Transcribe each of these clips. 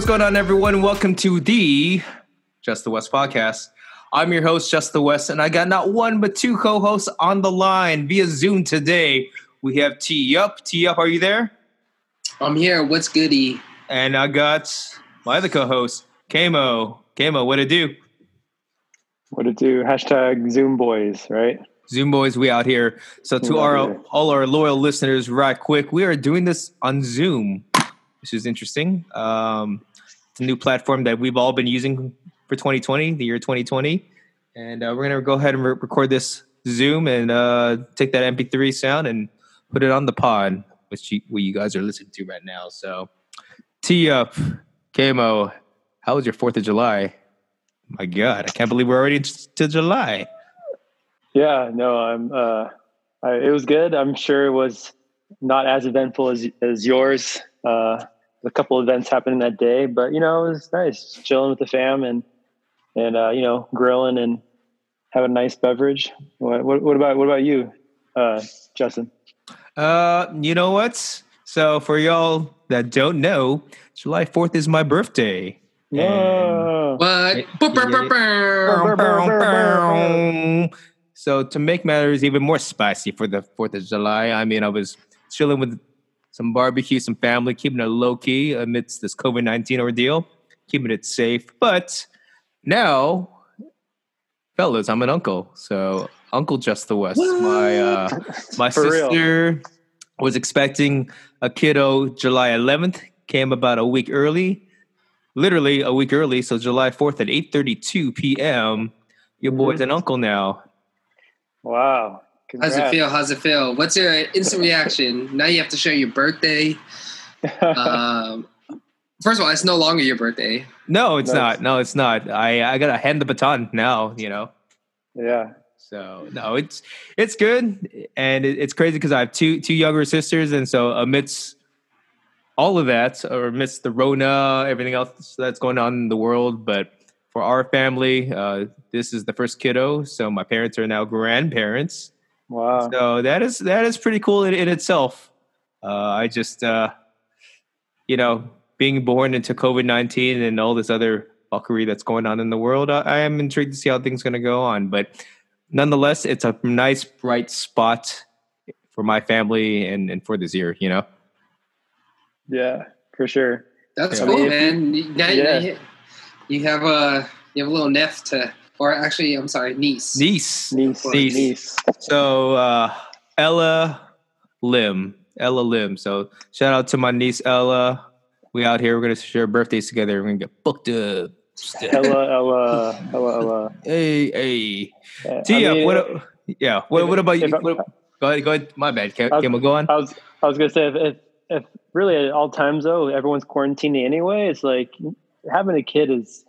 what's going on, everyone? Welcome to the Just the West podcast. I'm your host, Just the West, and I got not one but two co-hosts on the line via Zoom today. We have T Up. T Up, are you there? I'm here. What's goody? And I got my other co-host, Kamo. Kamo, what it do? What it do? Hashtag Zoom boys, right? Zoom boys, we out here. So to We out our here. all our loyal listeners, right quick, we are doing this on Zoom, which is interesting. Um, it's a new platform that we've all been using for 2020, the year 2020, and uh, we're gonna go ahead and re- record this Zoom and uh, take that MP3 sound and put it on the pod, which you, what you guys are listening to right now. So, tee up, Kamo. How was your Fourth of July? My God, I can't believe we're already to July. Yeah, no, I'm. Uh, I, it was good. I'm sure it was not as eventful as as yours. Uh, a couple events happening that day, but you know, it was nice Just chilling with the fam and and uh, you know, grilling and having a nice beverage. What, what, what about what about you, uh, Justin? Uh, you know what? So for y'all that don't know, July Fourth is my birthday. No. What? So to make matters even more spicy for the Fourth of July, I mean, I was chilling with some barbecue, some family, keeping it low key amidst this COVID nineteen ordeal, keeping it safe. But now, fellas, I'm an uncle, so Uncle Just the West, my uh, my For real. sister was expecting a kiddo July 11th, came about a week early, literally a week early. So July 4th at 8:32 p.m. Your boy's an uncle now. Wow. How's it feel? How's it feel? What's your instant reaction? Now you have to share your birthday. Um, first of all, it's no longer your birthday. No, it's Nice. not. No, it's not. I I gotta hand the baton now. You know. yeah. So no, it's it's good, and it, it's crazy because I have two two younger sisters, and so amidst all of that, or amidst the Rona, everything else that's going on in the world, but for our family, uh, this is the first kiddo, so my parents are now grandparents. Wow. So that is that is pretty cool in, in itself. Uh, I just, uh, you know, being born into COVID nineteen and all this other fuckery that's going on in the world, I, I am intrigued to see how things going to go on. But nonetheless, it's a nice bright spot for my family and, and for this year. You know, Yeah, for sure. That's Yeah. cool, I mean, man. Now yeah. you, you have a you have a little nephew to, or actually, I'm sorry, niece. niece. Niece. Niece. Niece. So uh, Ella Lim, Ella Lim. So shout out to my niece Ella. We out here. We're gonna share birthdays together. We're gonna get booked up. Ella, Ella, Ella, Ella. Hey, hey. Yeah, Tia, I mean, what? Yeah. What? if- What about you? I- What, go ahead. Go ahead. My bad. Can, I was- can we go on? I was I was gonna say if, if if really at all times though everyone's quarantining anyway, it's like having a kid is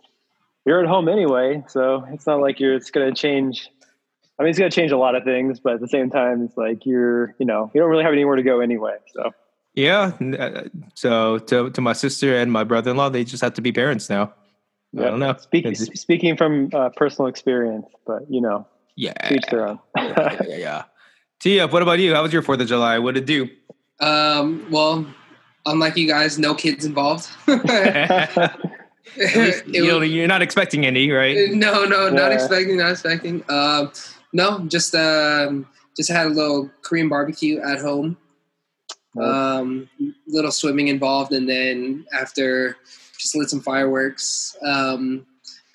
you're at home anyway, so it's not like you're it's gonna change. I mean, it's gonna change a lot of things, but at the same time, it's like you're you know you don't really have anywhere to go anyway. So Yeah. uh, So to to my sister and my brother in law, they just have to be parents now. I don't know. Speaking speaking from uh, personal experience, but you know, Yeah. to each their own. yeah, yeah, yeah, yeah. Tia, what about you? How was your Fourth of July? What did it do? Um, well, unlike you guys, no kids involved. At least, you know, was- you're not expecting any, right? No, no, not expecting, not expecting. Um, no, just um, just had a little Korean barbecue at home. Um, little swimming involved, and then after, just lit some fireworks. Um,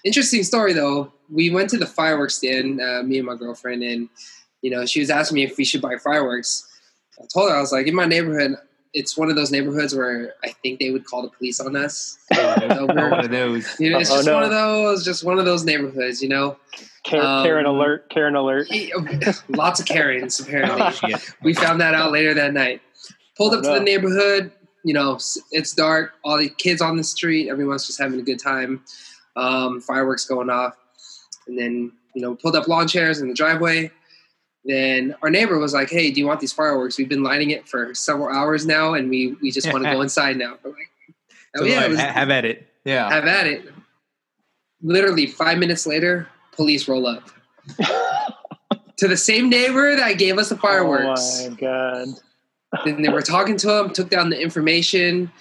interesting story though. We went to the fireworks stand, uh, me and my girlfriend, and you know she was asking me if we should buy fireworks. I told her I was like, in my neighborhood, it's one of those neighborhoods where I think they would call the police on us. Oh, one of those. You know, it's Oh, just no. one of those, just one of those neighborhoods, you know. Karen, Um, Karen alert! Karen alert! Lots of Karens, apparently. Shit. we found that out later that night. Pulled Oh, up to the neighborhood. You know, it's dark. All the kids on the street. Everyone's just having a good time. Um, fireworks going off, and then you know, pulled up lawn chairs in the driveway. Then our neighbor was like, "Hey, do you want these fireworks? We've been lighting it for several hours now, and we we just want to go inside now." We're like, "Oh So, yeah, like, let's ha- have at it. Yeah. have at it." Literally five minutes later, police roll up to the same neighbor that gave us the fireworks. Oh my god! then they were talking to him, took down the information,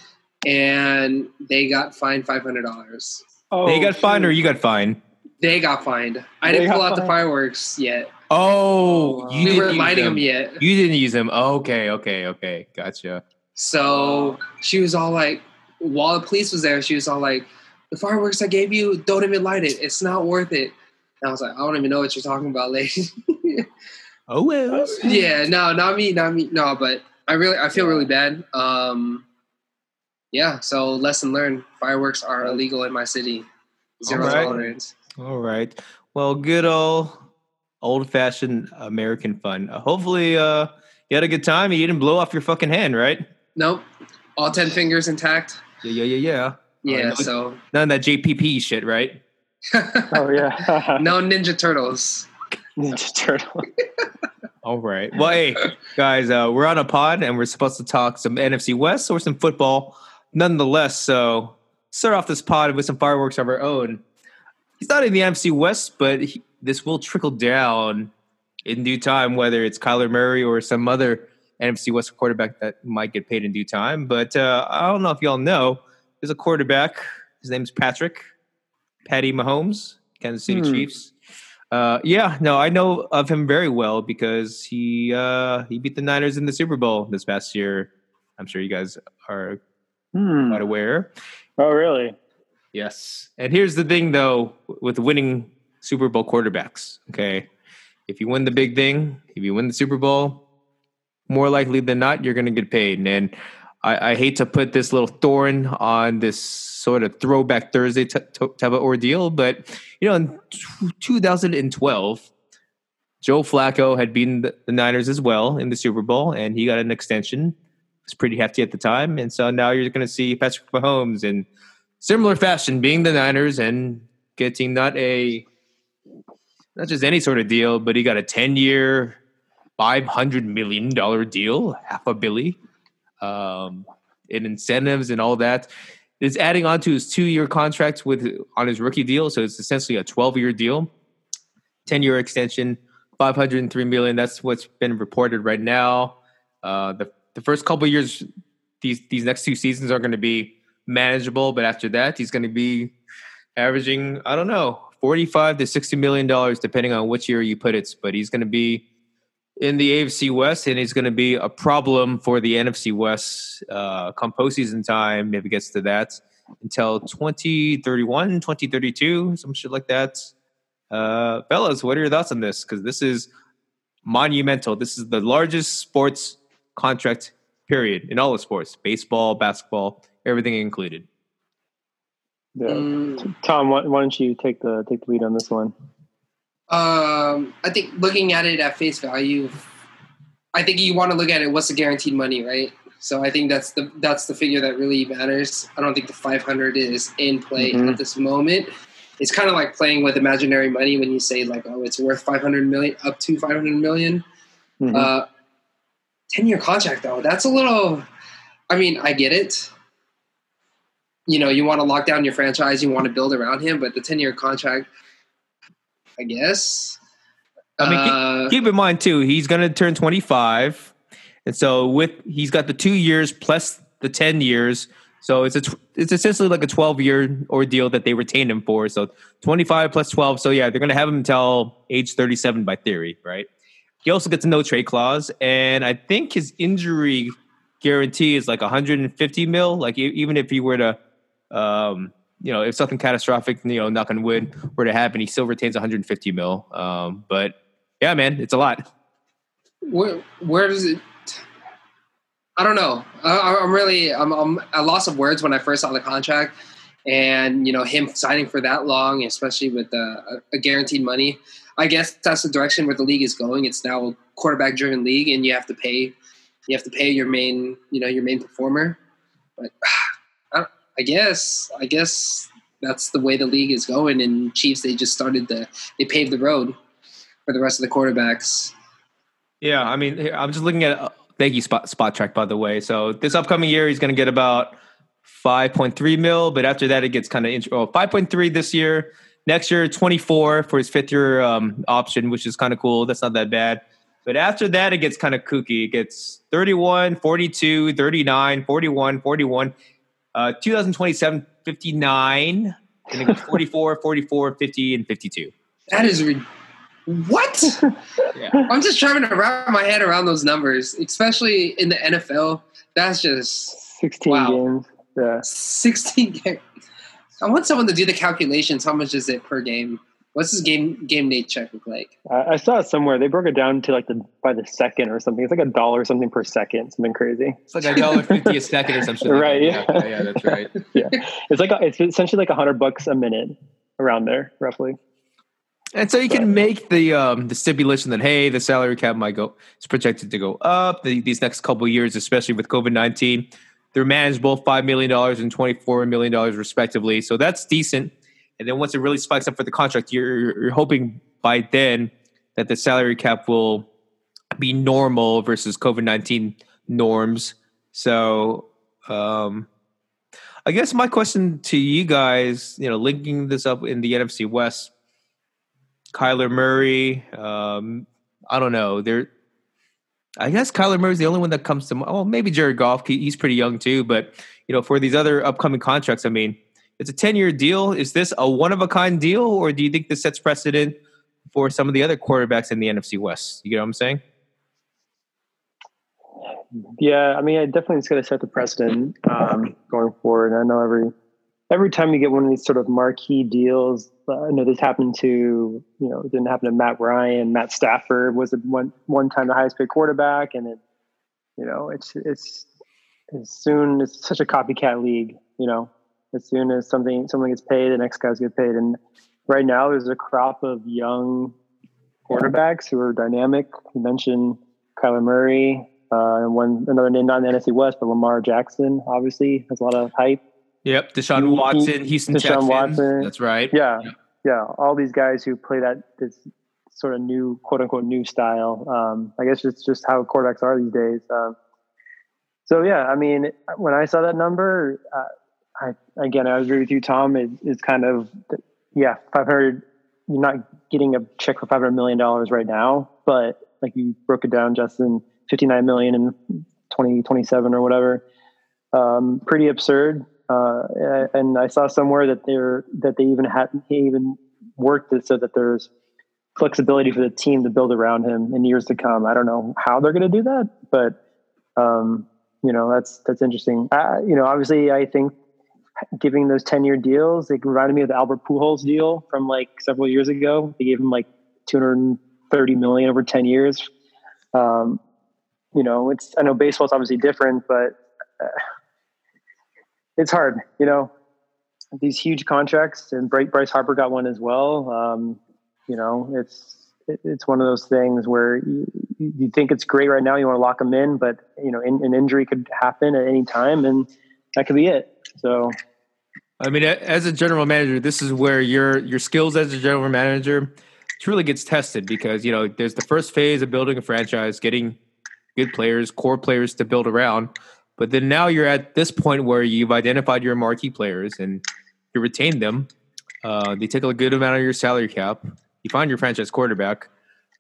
and they got fined five hundred dollars. Oh, they got fined or you got fined? They got fined. I They didn't pull got out the fireworks yet. Oh, you we didn't weren't use lighting them. them yet. You didn't use them. Okay, okay, okay. Gotcha. So she was all like, while the police was there, she was all like, "The fireworks I gave you, don't even light it. It's not worth it." And I was like, "I don't even know what you're talking about, lady." Oh well. yeah, no, not me, not me, no. But I really, I feel really bad. Um, yeah. So lesson learned: fireworks are illegal in my city. Zero All right. tolerance. All right. Well, good old old fashioned American fun. Uh, hopefully, uh, you had a good time. You didn't blow off your fucking hand, right? Nope. All ten fingers intact. Yeah, yeah, yeah, yeah. Yeah. no- So None of that JPP shit, right? Oh yeah. no Ninja Turtles. Ninja Turtle. All right. Well, hey, guys, uh, we're on a pod and we're supposed to talk some NFC West or some football nonetheless. So, start off this pod with some fireworks of our own. He's not in the NFC West, but he, this will trickle down in due time, whether it's Kyler Murray or some other NFC West quarterback that might get paid in due time. But uh, I don't know if y'all know, there's a quarterback. His name's Patrick, Patty Mahomes, Kansas City Hmm. Chiefs. Uh, yeah, no, I know of him very well because he uh, he beat the Niners in the Super Bowl this past year. I'm sure you guys are Hmm. quite aware. Oh really? Yes. And here's the thing, though, with winning Super Bowl quarterbacks. Okay, if you win the big thing, if you win the Super Bowl, more likely than not, you're going to get paid. And I, I hate to put this little thorn on this sort of throwback Thursday t- t- type of ordeal, but you know, in t- 2012, Joe Flacco had beaten the, the Niners as well in the Super Bowl, and he got an extension. It was pretty hefty at the time, and so now you're going to see Patrick Mahomes in similar fashion, being the Niners and getting not a not just any sort of deal, but he got a 10 year, $500 million deal, half a billy, um, in incentives and all that. It's adding on to his two year contract with on his rookie deal. So it's essentially a 12 year deal, 10 year extension, 503 million. That's what's been reported right now. Uh, the, the first couple years, these, these next two seasons are going to be manageable, but after that, he's going to be averaging, I don't know, 45 to 60 million dollars, depending on which year you put it. But he's going to be in the AFC West, and he's going to be a problem for the NFC West uh, come postseason time if it gets to that until 2031, 2032, some shit like that. Uh, fellas, what are your thoughts on this? Because this is monumental. This is the largest sports contract period in all of sports baseball, basketball, everything included. Yeah. Mm, Tom, why, why don't you take the take the lead on this one? Um, I think looking at it at face value, I think you want to look at it. What's the guaranteed money, right? So I think that's the that's the figure that really matters. I don't think the 500 is in play Mhm. at this moment. It's kind of like playing with imaginary money when you say like, oh, it's worth 500 million, up to 500 million. Mhm. Uh, 10 year contract though, that's a little. I mean, I get it. You know, you want to lock down your franchise, you want to build around him, but the 10 year contract, I guess. I mean, Uh, Keep in mind too, he's going to turn 25, and so with he's got the two years plus the 10 years. So it's a it's essentially like a 12 year ordeal that they retain him for. So 25 plus 12. So yeah, they're going to have him until age 37 by theory, right? He also gets a no trade clause, and I think his injury guarantee is like 150 mil. Like even if he were to, um, you know, if something catastrophic, you know, knock on wood, were to happen, he still retains 150 mil. Um, but yeah, man, it's a lot. where where does it? I don't know. I, I'm really I'm, I'm at loss of words when I first saw the contract, and you know him signing for that long, especially with a guaranteed money. I guess that's the direction where the league is going. It's now a quarterback driven league, and you have to pay you have to pay your main you know your main performer. But I, guess I guess that's the way the league is going. And Chiefs they just started the they paved the road for the rest of the quarterbacks. Yeah, I mean, I'm just looking at. Uh, thank you, Spot Spotrac, by the way. So this upcoming year, he's going to get about 5.3 mil, but after that, it gets kind of int- oh, 5.3 this year. Next year, 24 for his fifth year um, option, which is kind of cool. That's not that bad. But after that, it gets kind of kooky. It gets 31, 42, 39, 41, 41. Uh, 2027, 59. And then 44, 44, 50, and 52. That is re- what? Yeah. I'm just trying to wrap my head around those numbers, especially in the NFL. That's just 16 Wow. games. Yeah. 16 games. I want someone to do the calculations. How much is it per game? What's his game game day check look like? I, I saw it somewhere. They broke it down to like the by the second or something. It's like a dollar something per second, something crazy. It's like a dollar fifty a second or something. Right, that. yeah. yeah, yeah, that's right. Yeah, it's like a, it's essentially like a hundred bucks a minute around there, roughly. And so you can make the um, the stipulation that hey, the salary cap might go. It's projected to go up the, these next couple of years, especially with COVID nineteen. They're manageable, five million dollars and twenty four million dollars respectively, so that's decent. And then once it really spikes up for the contract, you're, you're hoping by then that the salary cap will be normal versus COVID nineteen norms. So, um, I guess my question to you guys, you know, linking this up in the NFC West, Kyler Murray. Um, I don't know. There, I guess Kyler Murray's the only one that comes to mind. Well, maybe Jared Goff. He's pretty young too. But you know, for these other upcoming contracts, I mean, it's a ten-year deal. Is this a one-of-a-kind deal, or do you think this sets precedent for some of the other quarterbacks in the NFC West? You get what I'm saying? Yeah, I mean, I definitely it's going to set the precedent um, going forward. I know every every time you get one of these sort of marquee deals, uh, I know this happened to you know it didn't happen to Matt Ryan. Matt Stafford was one one time the highest paid quarterback, and it you know it's it's as soon it's such a copycat league. You know, as soon as something someone gets paid, the next guys get paid, and right now there's a crop of young quarterbacks who are dynamic. You mentioned Kyler Murray. Uh, and one another name not in the NFC West, but Lamar Jackson obviously has a lot of hype. Yep. Deshaun He- Watson, Houston Deshaun Texans. Watson. That's right. Yeah, Yeah. yeah, all these guys who play that this sort of new quote unquote new style. Um, I guess it's just how quarterbacks are these days. Um, so yeah, I mean, when I saw that number, uh, I again I agree with you, Tom. It, it's kind of yeah, five hundred. You're not getting a check for five hundred million dollars right now, but like you broke it down, Justin, fifty nine million in twenty twenty seven or whatever. Um, pretty absurd. Uh, and I saw somewhere that they're that they even had even worked it so that there's flexibility for the team to build around him in years to come. I don't know how they're going to do that, but um, you know that's that's interesting. You know, obviously, I think giving those ten year deals, it reminded me of the Albert Pujols deal from like several years ago. They gave him like two hundred and thirty million over ten years. Um, you know, it's I know baseball's obviously different, but uh, it's hard. You know, these huge contracts, and Bryce Bryce Harper got one as well. Um, you know, it's it's one of those things where you, you think it's great right now, you want to lock them in, but you know, in, an injury could happen at any time, and that could be it. So, I mean, as a general manager, this is where your your skills as a general manager truly gets tested because you know there's the first phase of building a franchise, getting good players, core players to build around. But then now you're at this point where you've identified your marquee players and you retain them. Uh, they take a good amount of your salary cap. You find your franchise quarterback,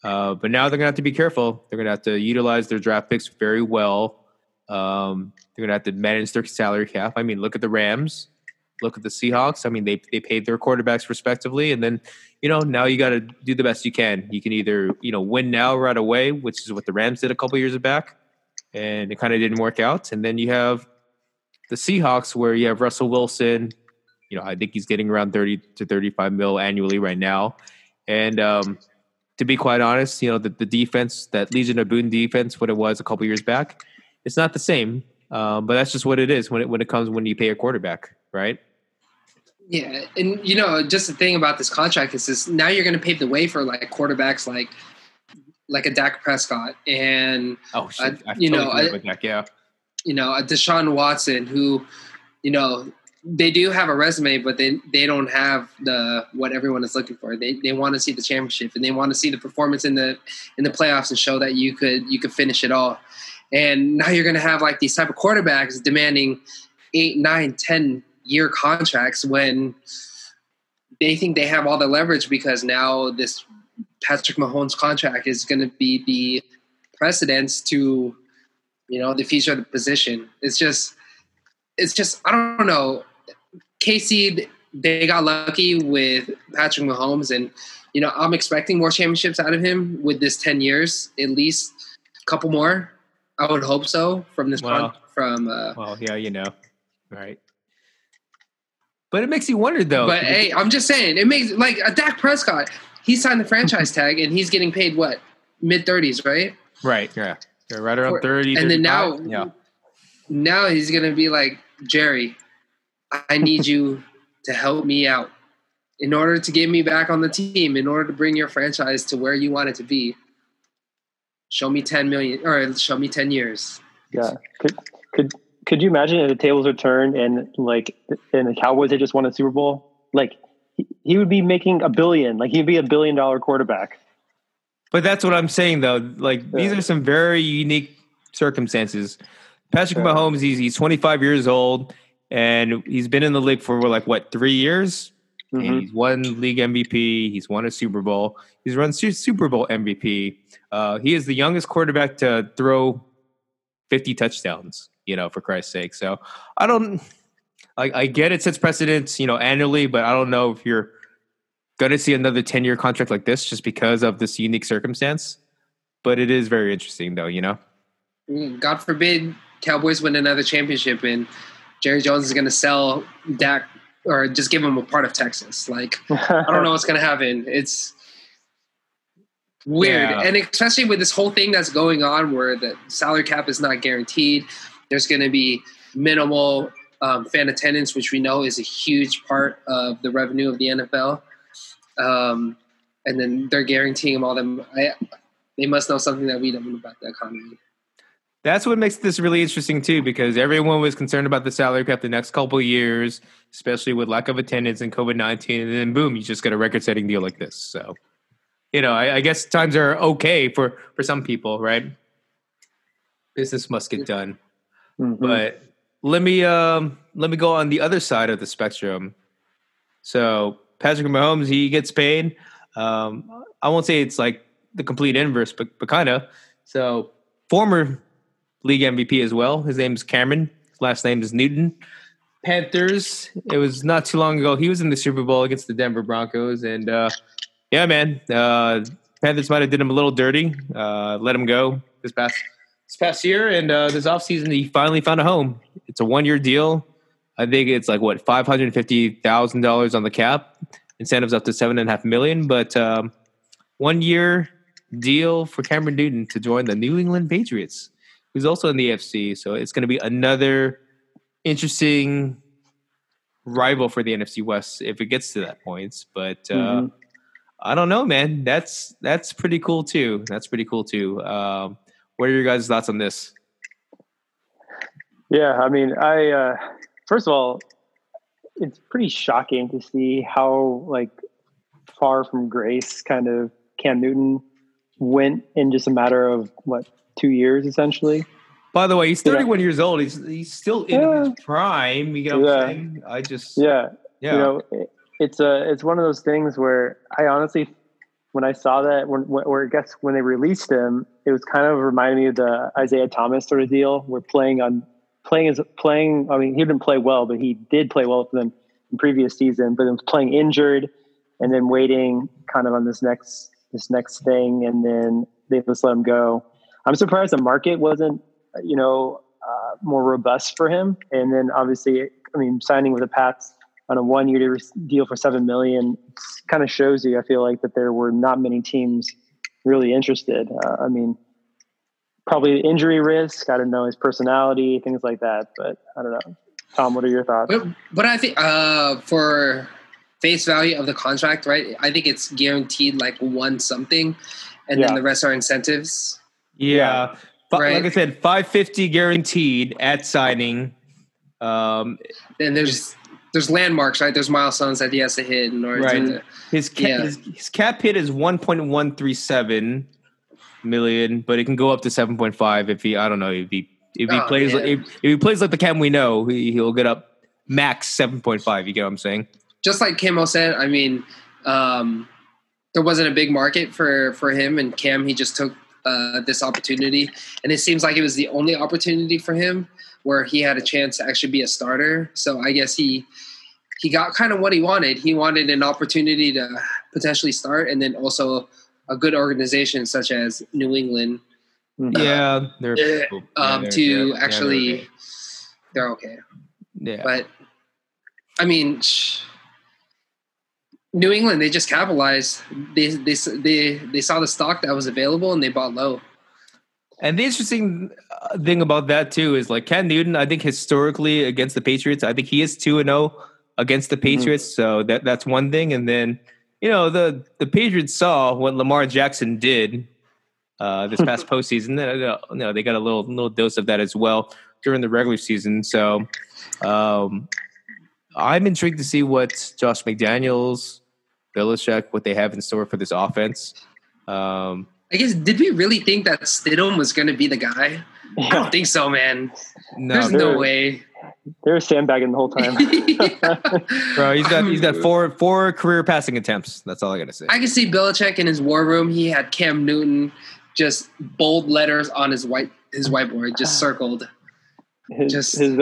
uh, but now they're gonna have to be careful. They're gonna have to utilize their draft picks very well. Um, they're gonna have to manage their salary cap. I mean, look at the Rams look at the Seahawks. I mean, they they paid their quarterbacks respectively, and then you know now you got to do the best you can. You can either you know win now right away, which is what the Rams did a couple years back, and it kind of didn't work out. And then you have the Seahawks where you have Russell Wilson. You know, I think he's getting around thirty to thirty-five mil annually right now, and um, to be quite honest, you know the, the defense, that Legion of Boom defense, what it was a couple years back, it's not the same. Um, but that's just what it is when it when it comes when you pay a quarterback, right? Yeah, and you know, just the thing about this contract is this: now you're going to pave the way for like quarterbacks like like a Dak Prescott and Oh, shit. I- I you totally know, about that. Yeah. you know a Deshaun Watson, who you know they do have a resume, but they they don't have the what everyone is looking for. They they want to see the championship and they want to see the performance in the in the playoffs and show that you could you could finish it all. And now you're going to have like these type of quarterbacks demanding eight, nine, ten year contracts when they think they have all the leverage because now this Patrick Mahomes contract is going to be the precedence to you know the future of the position. It's just it's just I don't know. KC, they got lucky with Patrick Mahomes, and you know I'm expecting more championships out of him with this ten years, at least a couple more. I would hope so from this Wow. from. Uh, Well, yeah, you know, right. But it makes you wonder, though. but hey, I'm just saying it makes like a Dak Prescott. He signed the franchise tag, and he's getting paid what mid thirties, right? right, yeah, yeah, right around For- thirty. and then now, yeah, now he's gonna be like Jerry. I need you to help me out in order to get me back on the team. In order to bring your franchise to where you want it to be. Show me ten million, or show me ten years. Yeah. Could could could you imagine if the tables are turned and like and the Cowboys had just won a Super Bowl? Like he, he would be making a billion. Like he'd be a billion dollar quarterback. but that's what I'm saying, though. Like these are some very unique circumstances. Patrick Yeah. Mahomes, he's he's 25 years old, and he's been in the league for like what three years. And Mhm. he's won league MVP. He's won a Super Bowl. He's run Super Bowl MVP. Uh, he is the youngest quarterback to throw 50 touchdowns. You know, for Christ's sake. So I don't. I, I get it sets precedents, you know, annually, but I don't know if you're going to see another 10 year contract like this just because of this unique circumstance. But it is very interesting, though. You know. God forbid Cowboys win another championship and Jerry Jones is going to sell Dak or just give them a part of Texas. Like I don't know what's going to happen. It's weird, Yeah. and especially with this whole thing that's going on, where the salary cap is not guaranteed. There's going to be minimal um, fan attendance, which we know is a huge part of the revenue of the NFL. Um, and then they're guaranteeing him all them. I, they must know something that we don't know about the economy. That's what makes this really interesting too, because everyone was concerned about the salary cap the next couple of years, especially with lack of attendance and COVID nineteen, and then boom, you just get a record-setting deal like this. So, you know, I, I guess times are okay for for some people, right? Business must get done, Mhm. but let me um let me go on the other side of the spectrum. So Patrick Mahomes, he gets paid. Um, I won't say it's like the complete inverse, but but kind of. So former league MVP as well. His name is Cameron. His last name is Newton. Panthers. It was not too long ago. He was in the Super Bowl against the Denver Broncos, and uh, yeah, man, uh, Panthers might have did him a little dirty. Uh, let him go this past this past year, and uh, this offseason he finally found a home. It's a one year deal. I think it's like what five hundred fifty thousand dollars on the cap. Incentives up to seven and a half million, but um, one year deal for Cameron Newton to join the New England Patriots, who's also in the AFC. So it's going to be another interesting rival for the NFC West if it gets to that point. But uh, Mhm. I don't know, man. That's that's pretty cool too. That's pretty cool too. Um, what are your guys' thoughts on this? Yeah, I mean, I uh, first of all, it's pretty shocking to see how like far from grace kind of Cam Newton went in just a matter of what two years essentially. By the way, he's Yeah. 31 years old. He's he's still in Yeah. his prime. You know what Yeah. I'm saying? I just Yeah, yeah. you know, it, it's a it's one of those things where I honestly, when I saw that, when where I guess when they released him, it was kind of reminding me of the Isaiah Thomas sort of deal. We're playing on playing is playing. I mean, he didn't play well, but he did play well for them in previous season. But then was playing injured, and then waiting kind of on this next this next thing, and then they just let him go. I'm surprised the market wasn't, you know, uh, more robust for him. And then obviously, I mean, signing with the Pats on a one year deal for seven million kind of shows you. I feel like that there were not many teams really interested. Uh, I mean, probably injury risk. I don't know his personality, things like that. But I don't know. Tom, what are your thoughts? But, but I think uh, for face value of the contract, right? I think it's guaranteed like one something, and Yeah. then the rest are incentives. Yeah. But Right. like I said, 550 guaranteed at signing. Um, Then there's there's landmarks, right? There's milestones that he has to hit in order Right. to. his, ca- Yeah. his his cap hit is 1.137 million, but it can go up to 7.5 if he I don't know if he if he Oh, plays like, if, if he plays like the Cam we know, he, he'll get up max 7.5. You get what I'm saying? Just like Kamo said, I mean, um, there wasn't a big market for for him, and Cam he just took uh, this opportunity, and it seems like it was the only opportunity for him where he had a chance to actually be a starter. So I guess he he got kind of what he wanted. He wanted an opportunity to potentially start, and then also a good organization such as New England Yeah, they're Yeah, yeah, um, they're- to they're- yeah, actually they're okay. they're okay. yeah. But I mean, sh- New England they just capitalized. They they they they saw the stock that was available and they bought low. And the interesting uh, thing about that too is like Cam Newton. I think historically against the Patriots, I think he is two and zero against the Patriots. So that that's one thing. And then you know the the Patriots saw what Lamar Jackson did uh, this past postseason. Uh, You know they got a little little dose of that as well during the regular season. So um, I'm intrigued to see what Josh McDaniels, Belichick, what they have in store for this offense. Um, I guess did we really think that Stidham was going to be the guy? I don't think so, man. no, There's no way. they were sandbagging the whole time. Bro, he's got he's got four four career passing attempts. That's all I gotta say. I can see Belichick in his war room. He had Cam Newton just bold letters on his white his whiteboard, just circled. his Just- his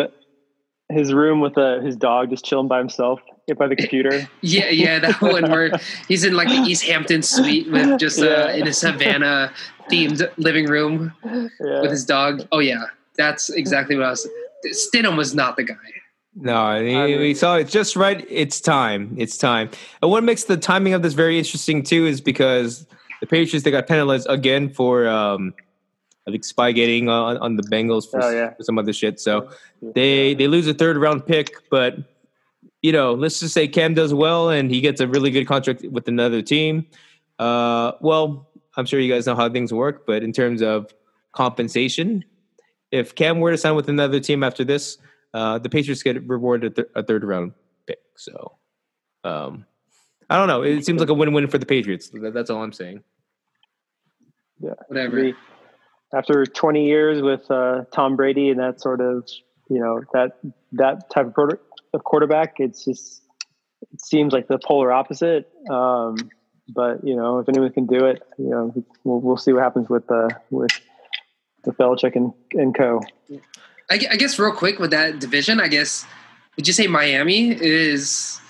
his room with uh, his dog just chilling by himself by the computer. Yeah, yeah, that one where he's in like the East Hampton suite with just uh, Yeah. in a Savannah themed living room Yeah. with his dog. Oh yeah, that's exactly what I was. Stidham was not the guy. No, he, I mean- we saw it's just right. It's time. It's time. And what makes the timing of this very interesting too is because the Patriots they got penalized again for um, I think spygating on, on the Bengals for, Oh, yeah. for some other shit. So they they lose a third round pick, but you know, let's just say Cam does well and he gets a really good contract with another team. Uh, well, I'm sure you guys know how things work, but in terms of compensation, if Cam were to sign with another team after this, uh, the Patriots get rewarded a, th- a third round pick. So, um, I don't know. It seems like a win-win for the Patriots. That's all I'm saying. Yeah. Whatever. After 20 years with uh, Tom Brady and that sort of, you know, that that type of, quarter, of quarterback, it's just it seems like the polar opposite. Um, but you know, if anyone can do it, you know, we'll, we'll see what happens with uh, with the Belichick and, and co. I, I guess real quick with that division, I guess would you say Miami is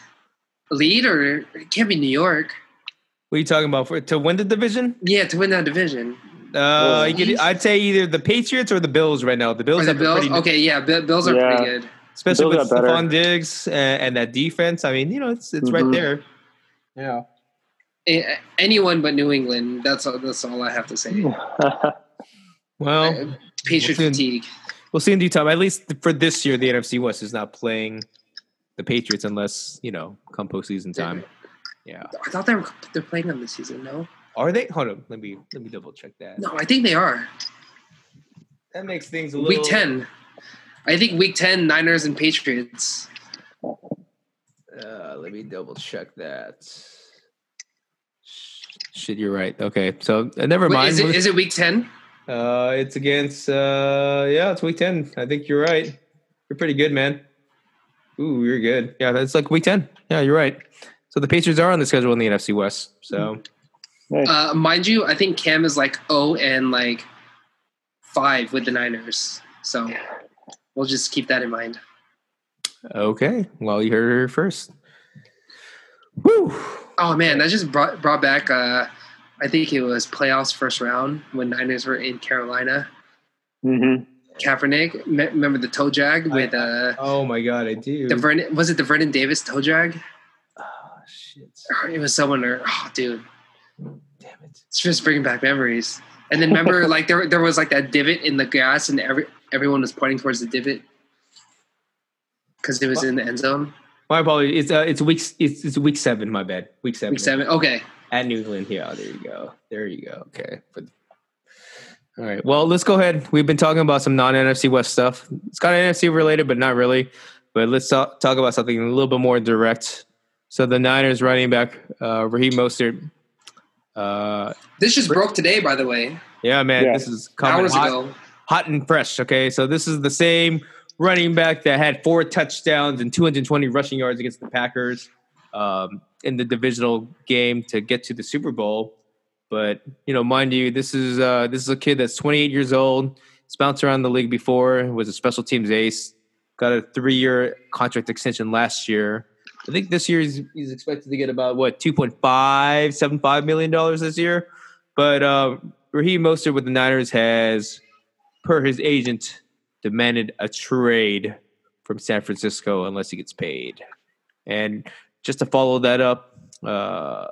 lead or it can't be New York? What are you talking about for to win the division? Yeah, to win that division. Uh, you could, I'd say either the Patriots or the Bills right now. The Bills Or the have Bills? pretty, Okay, yeah, Bi- Bills are Yeah. pretty good. Especially Bills with got. Stefon Diggs and, and that defense. I mean, you know, it's it's right Mhm. there. Yeah. A- Anyone but New England. That's all, that's all I have to say. Well, Uh, Patriot we'll see. fatigue. we'll see in due time. At least for this year, the NFC West is not playing the Patriots unless you know come postseason time. Yeah. I thought they were they're playing them this season. No, Are they? Hold on. Let me let me double check that. no, I think they are. That makes things a little. Week ten. I think week ten, Niners and Patriots. Uh, let me double check that. Shit, you're right. Okay, so uh, never Wait, mind. is it is it week ten? uh, it's against. Uh, yeah, it's week ten. I think you're right. You're pretty good, man. Ooh, you're good. Yeah, that's like week ten. Yeah, you're right. So the Patriots are on the schedule in the NFC West. So Uh, mind you, I think Cam is like oh and like five with the Niners. So we'll just keep that in mind. okay, well you heard her first. Woo! Oh man, that just brought brought back. Uh, I think it was playoffs first round when Niners were in Carolina. Mm-hmm. Kaepernick, me- remember the toe drag with uh, Oh my god, I do. the Vernon? Was it the Vernon Davis toe drag? oh, shit. Or It was someone. Or, oh, dude, Damn it. it's just bringing back memories. And then remember, like there there was like that divot in the grass, and every everyone was pointing towards the divot because it was in the end zone. My apologies. It's uh, it's week it's, it's week seven. My bad. Week seven. Week seven. Okay. at New England. Yeah, there you go. There you go. Okay. But, all right. Well, let's go ahead. We've been talking about some non NFC West stuff. It's kind of NFC related, but not really. But let's talk, talk about something a little bit more direct. So the Niners running back uh, Raheem Mostert. Uh, This just broke today, by the way, yeah, man, Yeah. this is coming hours hot, ago. hot and fresh. Okay, so this is the same running back that had four touchdowns and 220 rushing yards against the Packers um, in the divisional game to get to the Super Bowl. But you know, mind you, this is uh, this is a kid that's 28 years old. He's bounced around the league before. Was a special teams ace. Got a three year contract extension last year. I think this year he's, he's expected to get about what 2.575 million dollars this year. But uh, Raheem Mostert with the Niners has, per his agent, demanded a trade from San Francisco unless he gets paid. And just to follow that up, uh,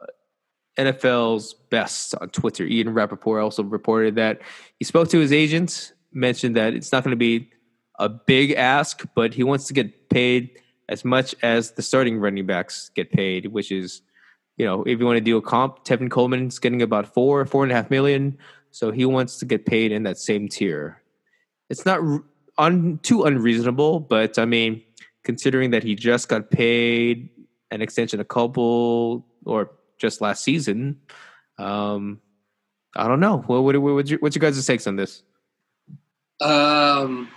NFL's best on Twitter, Ian Rapoport also reported that he spoke to his agent, mentioned that it's not going to be a big ask, but he wants to get paid as much as the starting running backs get paid, which is, you know, if you want to do a comp, Tevin Coleman's getting about four, four and a half million. So he wants to get paid in that same tier. It's not un, too unreasonable, but I mean, considering that he just got paid an extension a couple or just last season, um, I don't know. What, what, what, what's, your, guys' takes on this? Um,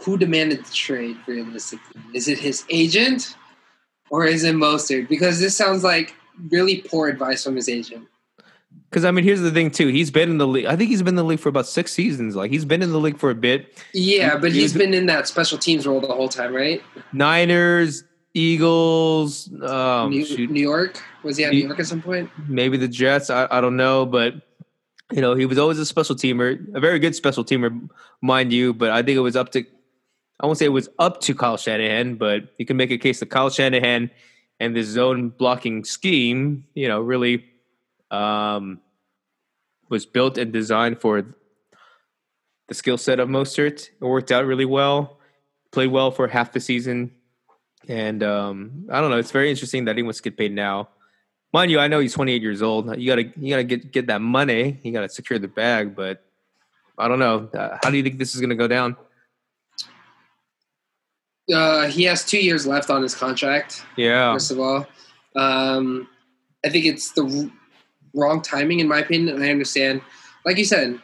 who demanded the trade realistically? Is it his agent or is it Mostert? Because this sounds like really poor advice from his agent. Because I mean, here's the thing too. He's been in the league. I think he's been in the league for about six seasons. Like he's been in the league for a bit. Yeah, but he's been in that special teams role the whole time, right? Niners, Eagles, um, New, New York. Was he at New York at some point? Maybe the Jets. I, I don't know, but you know, he was always a special teamer, a very good special teamer, mind you. But I think it was up to, I won't say it was up to Kyle Shanahan, but you can make a case that Kyle Shanahan and this zone blocking scheme, you know, really um, was built and designed for the skill set of Mostert. It worked out really well. Played well for half the season, and um, I don't know. It's very interesting that he wants to get paid now. Mind you, I know he's 28 years old. You gotta you gotta get get that money. You gotta secure the bag. But I don't know. Uh, how do you think this is gonna go down? Uh, he has two years left on his contract. Yeah. First of all, um, I think it's the wrong timing, in my opinion. And I understand, like you said,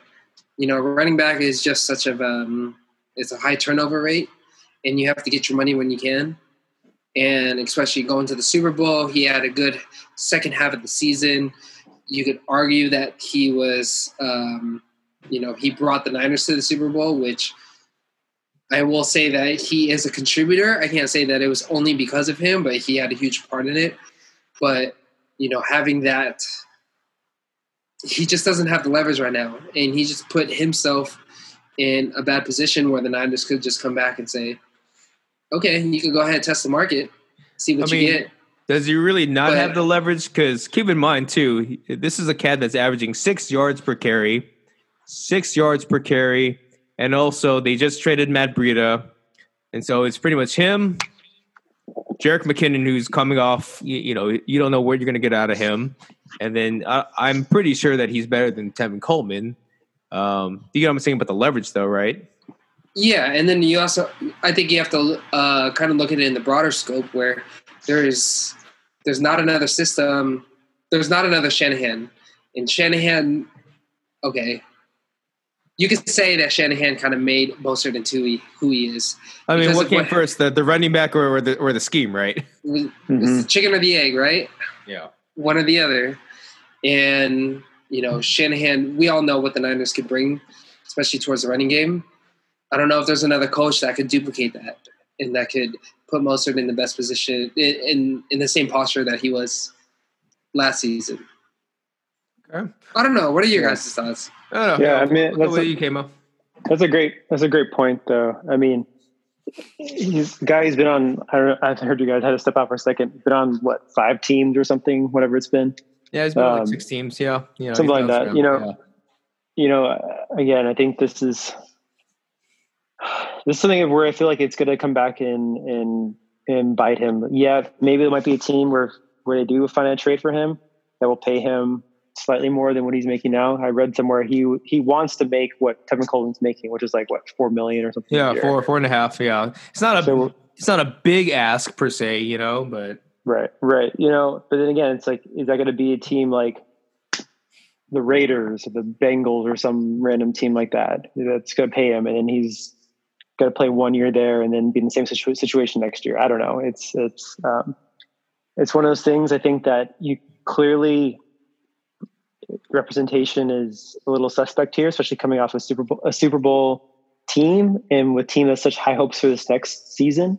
you know, running back is just such a um, it's a high turnover rate, and you have to get your money when you can. And especially going to the Super Bowl, he had a good second half of the season. You could argue that he was, um, you know, he brought the Niners to the Super Bowl, which I will say that he is a contributor. I can't say that it was only because of him, but he had a huge part in it. But you know, having that he just doesn't have the leverage right now, and he just put himself in a bad position where the Niners could just come back and say, "Okay, you can go ahead and test the market, see what I you mean, get." Does he really not but, have the leverage? Because keep in mind too, this is a cat that's averaging six yards per carry, six yards per carry, and also they just traded Matt Breida, and so it's pretty much him, Jerick McKinnon, who's coming off, you, you, know, you don't know what you're going to get out of him. And then I'm pretty sure that he's better than Tevin Coleman. Um, you know what I'm saying about the leverage, though, right? Yeah, and then you also, I think you have to uh, kind of look at it in the broader scope where there's there's not another system, there's not another Shanahan, and Shanahan, okay, you could say that Shanahan kind of made Mostert into he, who he is. I mean, what came what, first, the, the running back or, or, the or the scheme, right? mm-hmm. the chicken or the egg, right? Yeah, one or the other. And you know, Shanahan, we all know what the Niners could bring, especially towards the running game. I don't know if there's another coach that could duplicate that and that could put Mostert in the best position in in, in the same posture that he was last season. Okay. I don't know. What are your yeah. guys' thoughts? I don't know. yeah, I mean, that's a, you came up. That's a great. That's a great point, though. I mean, he's guy. He's been on. I don't. I've heard you guys had to step out for a second. He's been on what five teams or something, whatever it's been. Yeah, he's been um, on like six teams. Yeah, you know, something like that. Around. You know, yeah. you know. Again, I think this is this is something where I feel like it's going to come back and and and bite him. Yeah, maybe there might be a team where where they do find a trade for him that will pay him slightly more than what he's making now. I read somewhere he he wants to make what Tevin Coleman's making, which is like what four million or something. Yeah, four four and a half. Yeah, it's not a so, it's not a big ask per se, you know, but right, right, you know. But then again, it's like, is that going to be a team like the Raiders or the Bengals or some random team like that that's going to pay him, and then he's going to play one year there and then be in the same situ- situation next year? I don't know. It's it's um, it's one of those things. I think that you clearly representation is a little suspect here, especially coming off a Super Bowl, a Super Bowl team and with team that's such high hopes for this next season.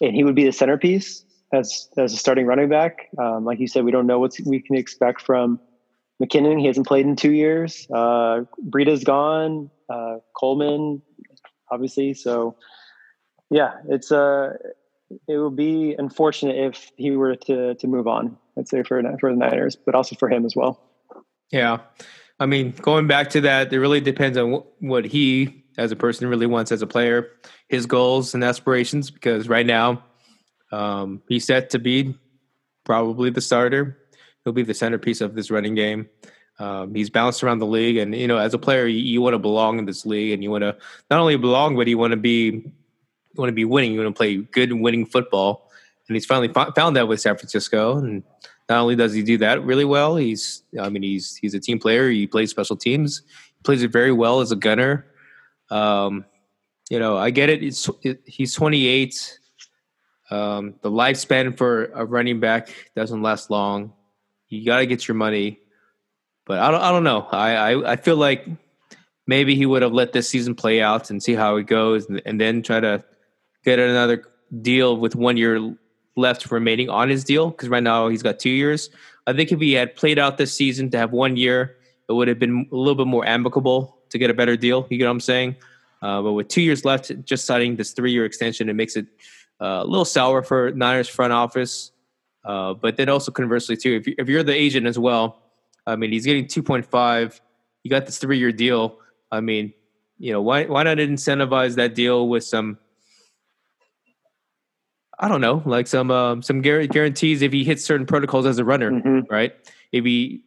And he would be the centerpiece as as a starting running back. Um, like you said, we don't know what we can expect from McKinnon. He hasn't played in two years. Uh, Breida's gone. Uh, Coleman, obviously. So, yeah, it's uh, it would be unfortunate if he were to to move on. I'd say for for the Niners, but also for him as well. Yeah, I mean, going back to that, it really depends on what he, as a person, really wants as a player, his goals and aspirations. Because right now, um, he's set to be probably the starter. He'll be the centerpiece of this running game. Um, he's bounced around the league, and you know, as a player, you, you want to belong in this league, and you want to not only belong, but you want to be you want to be winning. You want to play good winning football, and he's finally found that with San Francisco. And not only does he do that really well, he's I mean he's he's a team player. He plays special teams. He plays it very well as a gunner. Um, you know, I get it. It's it, he's 28. Um, the lifespan for a running back doesn't last long. You got to get your money, but I don't. I don't know. I, I, I feel like maybe he would have let this season play out and see how it goes, and, and then try to get another deal with one year left remaining on his deal because right now he's got two years. I think if he had played out this season to have one year, it would have been a little bit more amicable to get a better deal. You get what I'm saying? Uh, but with two years left, just signing this three year extension, it makes it uh, a little sour for Niners front office. Uh, but then also conversely too, if, you, if you're the agent as well, I mean, he's getting 2.5. You got this three year deal. I mean, you know, why why not incentivize that deal with some I don't know, like some um, some guarantees if he hits certain protocols as a runner, mm-hmm. right? If he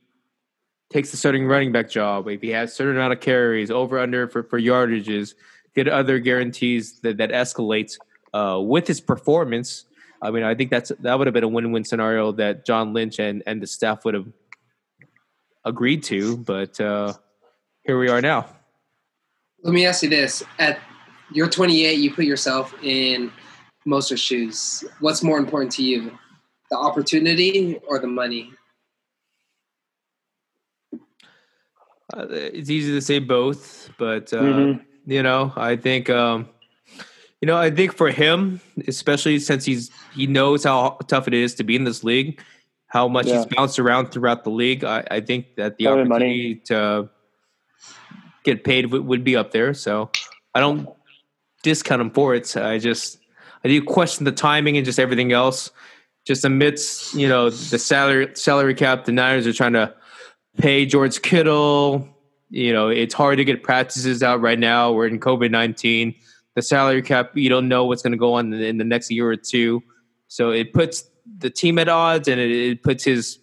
takes the starting running back job, if he has certain amount of carries, over under for, for yardages, get other guarantees that that escalates uh, with his performance. I mean, I think that's that would have been a win win scenario that John Lynch and and the staff would have agreed to, but uh, here we are now. Let me ask you this: At you're 28, you put yourself in Mostert's shoes, what's more important to you, the opportunity or the money? Uh, it's easy to say both, but uh, mm-hmm. you know, I think um, you know, I think for him, especially since he's he knows how tough it is to be in this league, how much yeah. he's bounced around throughout the league. I, I think that the Probably opportunity money. to get paid would, would be up there. So I don't discount him for it. I just I do question the timing and just everything else. Just amidst you know the salary salary cap, the Niners are trying to pay George Kittle. You know it's hard to get practices out right now. We're in COVID nineteen. The salary cap, you don't know what's going to go on in the next year or two. So it puts the team at odds, and it, it puts his,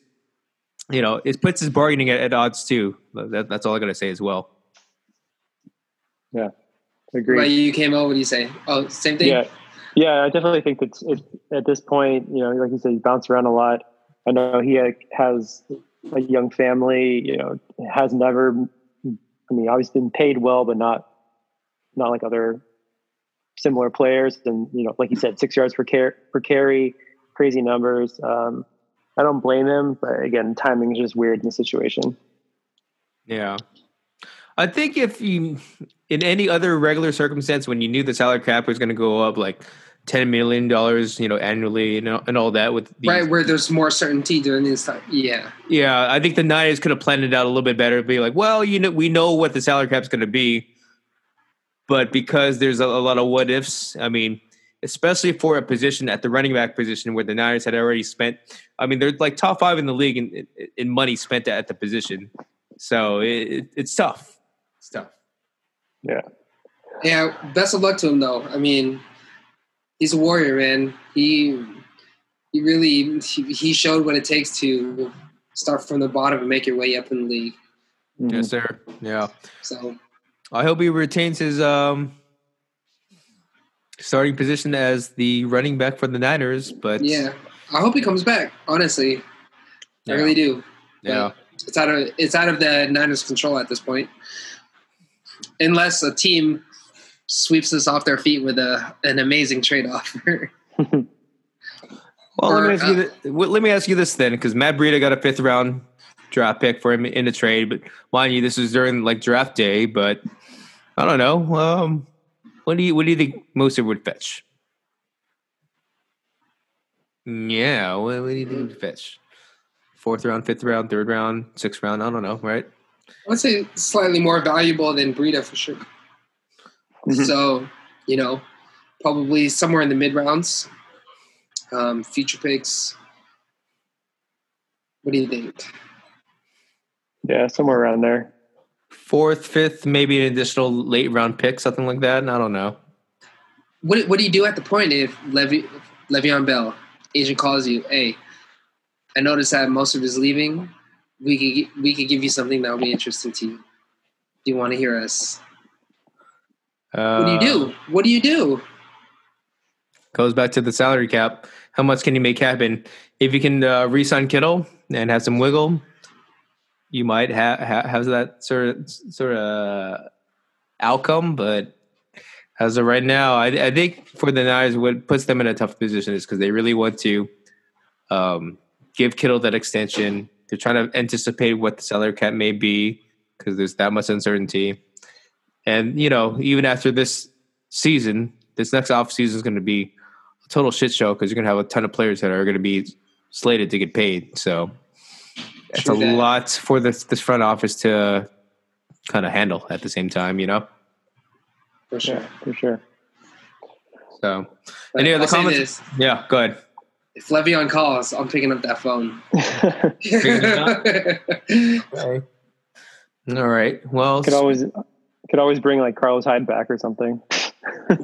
you know, it puts his bargaining at, at odds too. That, that's all I got to say as well. Yeah, agree. But you came over, what do you say? Oh, same thing. Yeah, yeah, I definitely think that at this point, you know, like you said, he bounced around a lot. I know he has a young family. You know, has never. I mean, obviously been paid well, but not not like other similar players. And you know, like you said, six yards per per carry, crazy numbers. Um, I don't blame him, but again, timing is just weird in the situation. Yeah, I think if you in any other regular circumstance, when you knew the salary cap was going to go up, like ten million dollars, you know, annually and, and all that with these. right where there's more certainty during this time. Yeah, yeah. I think the Niners could have planned it out a little bit better. Be like, well, you know, we know what the salary cap is going to be, but because there's a, a, lot of what ifs. I mean, especially for a position at the running back position where the Niners had already spent. I mean, they're like top five in the league in, in money spent at the position. So it, it's tough. It's tough. Yeah. Yeah. Best of luck to him, though. I mean, he's a warrior, man. He he really he showed what it takes to start from the bottom and make your way up in the league. Mm-hmm. Yes, sir. Yeah. So I hope he retains his um starting position as the running back for the Niners, but yeah, I hope he comes back. Honestly, yeah. I really do. Yeah, it's out of it's out of the Niners' control at this point, unless a team sweeps us off their feet with a an amazing trade offer. well, or, let, me ask uh, you let me ask you this then, because Matt Breida got a fifth round draft pick for him in a trade. But mind you, this was during like draft day. But I don't know. Um, what do you what do you think Mostert would fetch? Yeah, what, what do you think would fetch? Fourth round, fifth round, third round, sixth round. I don't know, right? I would say slightly more valuable than Breida for sure. Mhm. So, you know, probably somewhere in the mid rounds. Um, future picks. What do you think? Yeah, somewhere around there. Fourth, fifth, maybe an additional late round pick, something like that. And I don't know. What What do you do at the point if Le'Ve, Le'Veon Bell agent calls you? Hey, I noticed that Mostert is leaving. We could we could give you something that would be interesting to you. Do you want to hear us? Uh, What do you do? What do you do? Goes back to the salary cap. How much can you make happen? If you can uh, re-sign Kittle and have some wiggle, you might have ha- have that sort of sort of outcome. But as of right now, I, I think for the Niners, what puts them in a tough position is because they really want to um, give Kittle that extension. They're trying to anticipate what the salary cap may be because there's that much uncertainty. And you know, even after this season, this next off season is going to be a total shit show because you're going to have a ton of players that are going to be slated to get paid. So it's True a that. lot for this this front office to kind of handle at the same time, you know. For sure. For sure. So But Any other comments? this. yeah, go ahead. If Le'Veon calls, I'm picking up that phone. All right. Well, could always could always bring like Carlos Hyde back or something.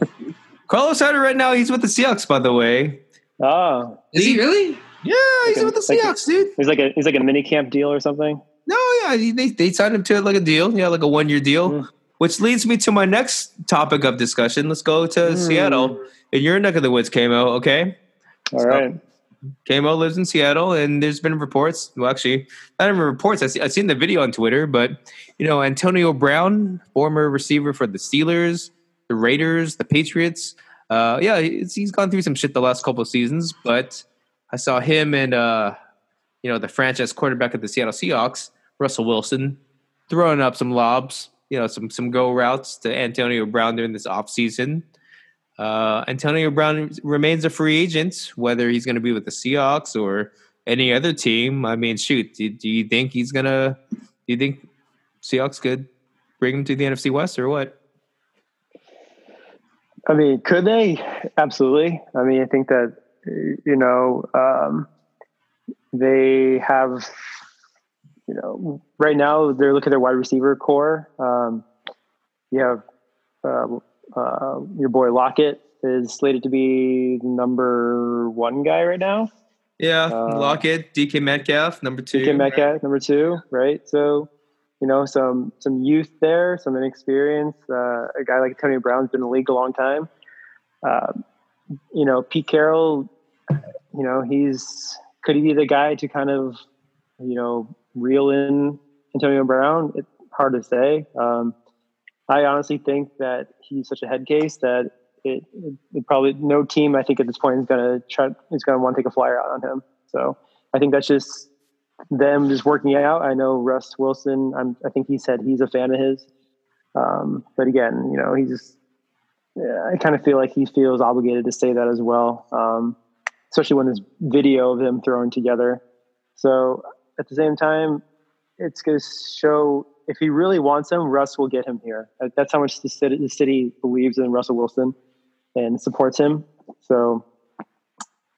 Carlos Hyde right now he's with the Seahawks, by the way. Oh, Is he really? Yeah, he's Like a- with the like a- Seahawks, dude. he's like a he's like a mini camp deal or something. No, yeah, they they signed him to like a deal, yeah, like a one year deal. Mm. Which leads me to my next topic of discussion. Let's go to Mm. Seattle. In your neck of the woods, Kamo, okay? All So- right. Kamo lives in Seattle, and there's been reports. Well, actually, not even reports. I see, I've seen the video on Twitter, but you know, Antonio Brown, former receiver for the Steelers, the Raiders, the Patriots. Uh, yeah, he's, he's gone through some shit the last couple of seasons, but I saw him and uh, you know the franchise quarterback of the Seattle Seahawks, Russell Wilson, throwing up some lobs, you know, some some go routes to Antonio Brown during this offseason. Uh, Antonio Brown remains a free agent, whether he's going to be with the Seahawks or any other team. I mean, shoot, do, do you think he's gonna? Do you think Seahawks could bring him to the NFC West or what? I mean, could they? Absolutely. I mean, I think that you know um, they have. You know, right now they're looking at their wide receiver core. Um, you have uh, uh, your boy Lockett is slated to be the number one guy right now. Yeah, Uh, Lockett, DK Metcalf, number two. DK Metcalf, number two, right? So, you know, some some youth there, some inexperience. Uh, a guy like Tony Brown's been in the league a long time. Uh, you know, Pete Carroll. You know, he's could he be the guy to kind of, you know, reel in Antonio Brown? It's hard to say. Um, I honestly think that he's such a head case that it, it, it probably no team I think at this point is going to try is going to want to take a flyer out on him. So I think that's just them just working out. I know Russ Wilson. I'm, I think he said he's a fan of his. Um, but again, you know, he just. Yeah, I kind of feel like he feels obligated to say that as well, um, especially when there's video of them thrown together. So at the same time, it's going to show if he really wants him, Russ will get him here. Uh, That's how much the city, the city believes in Russell Wilson and supports him. So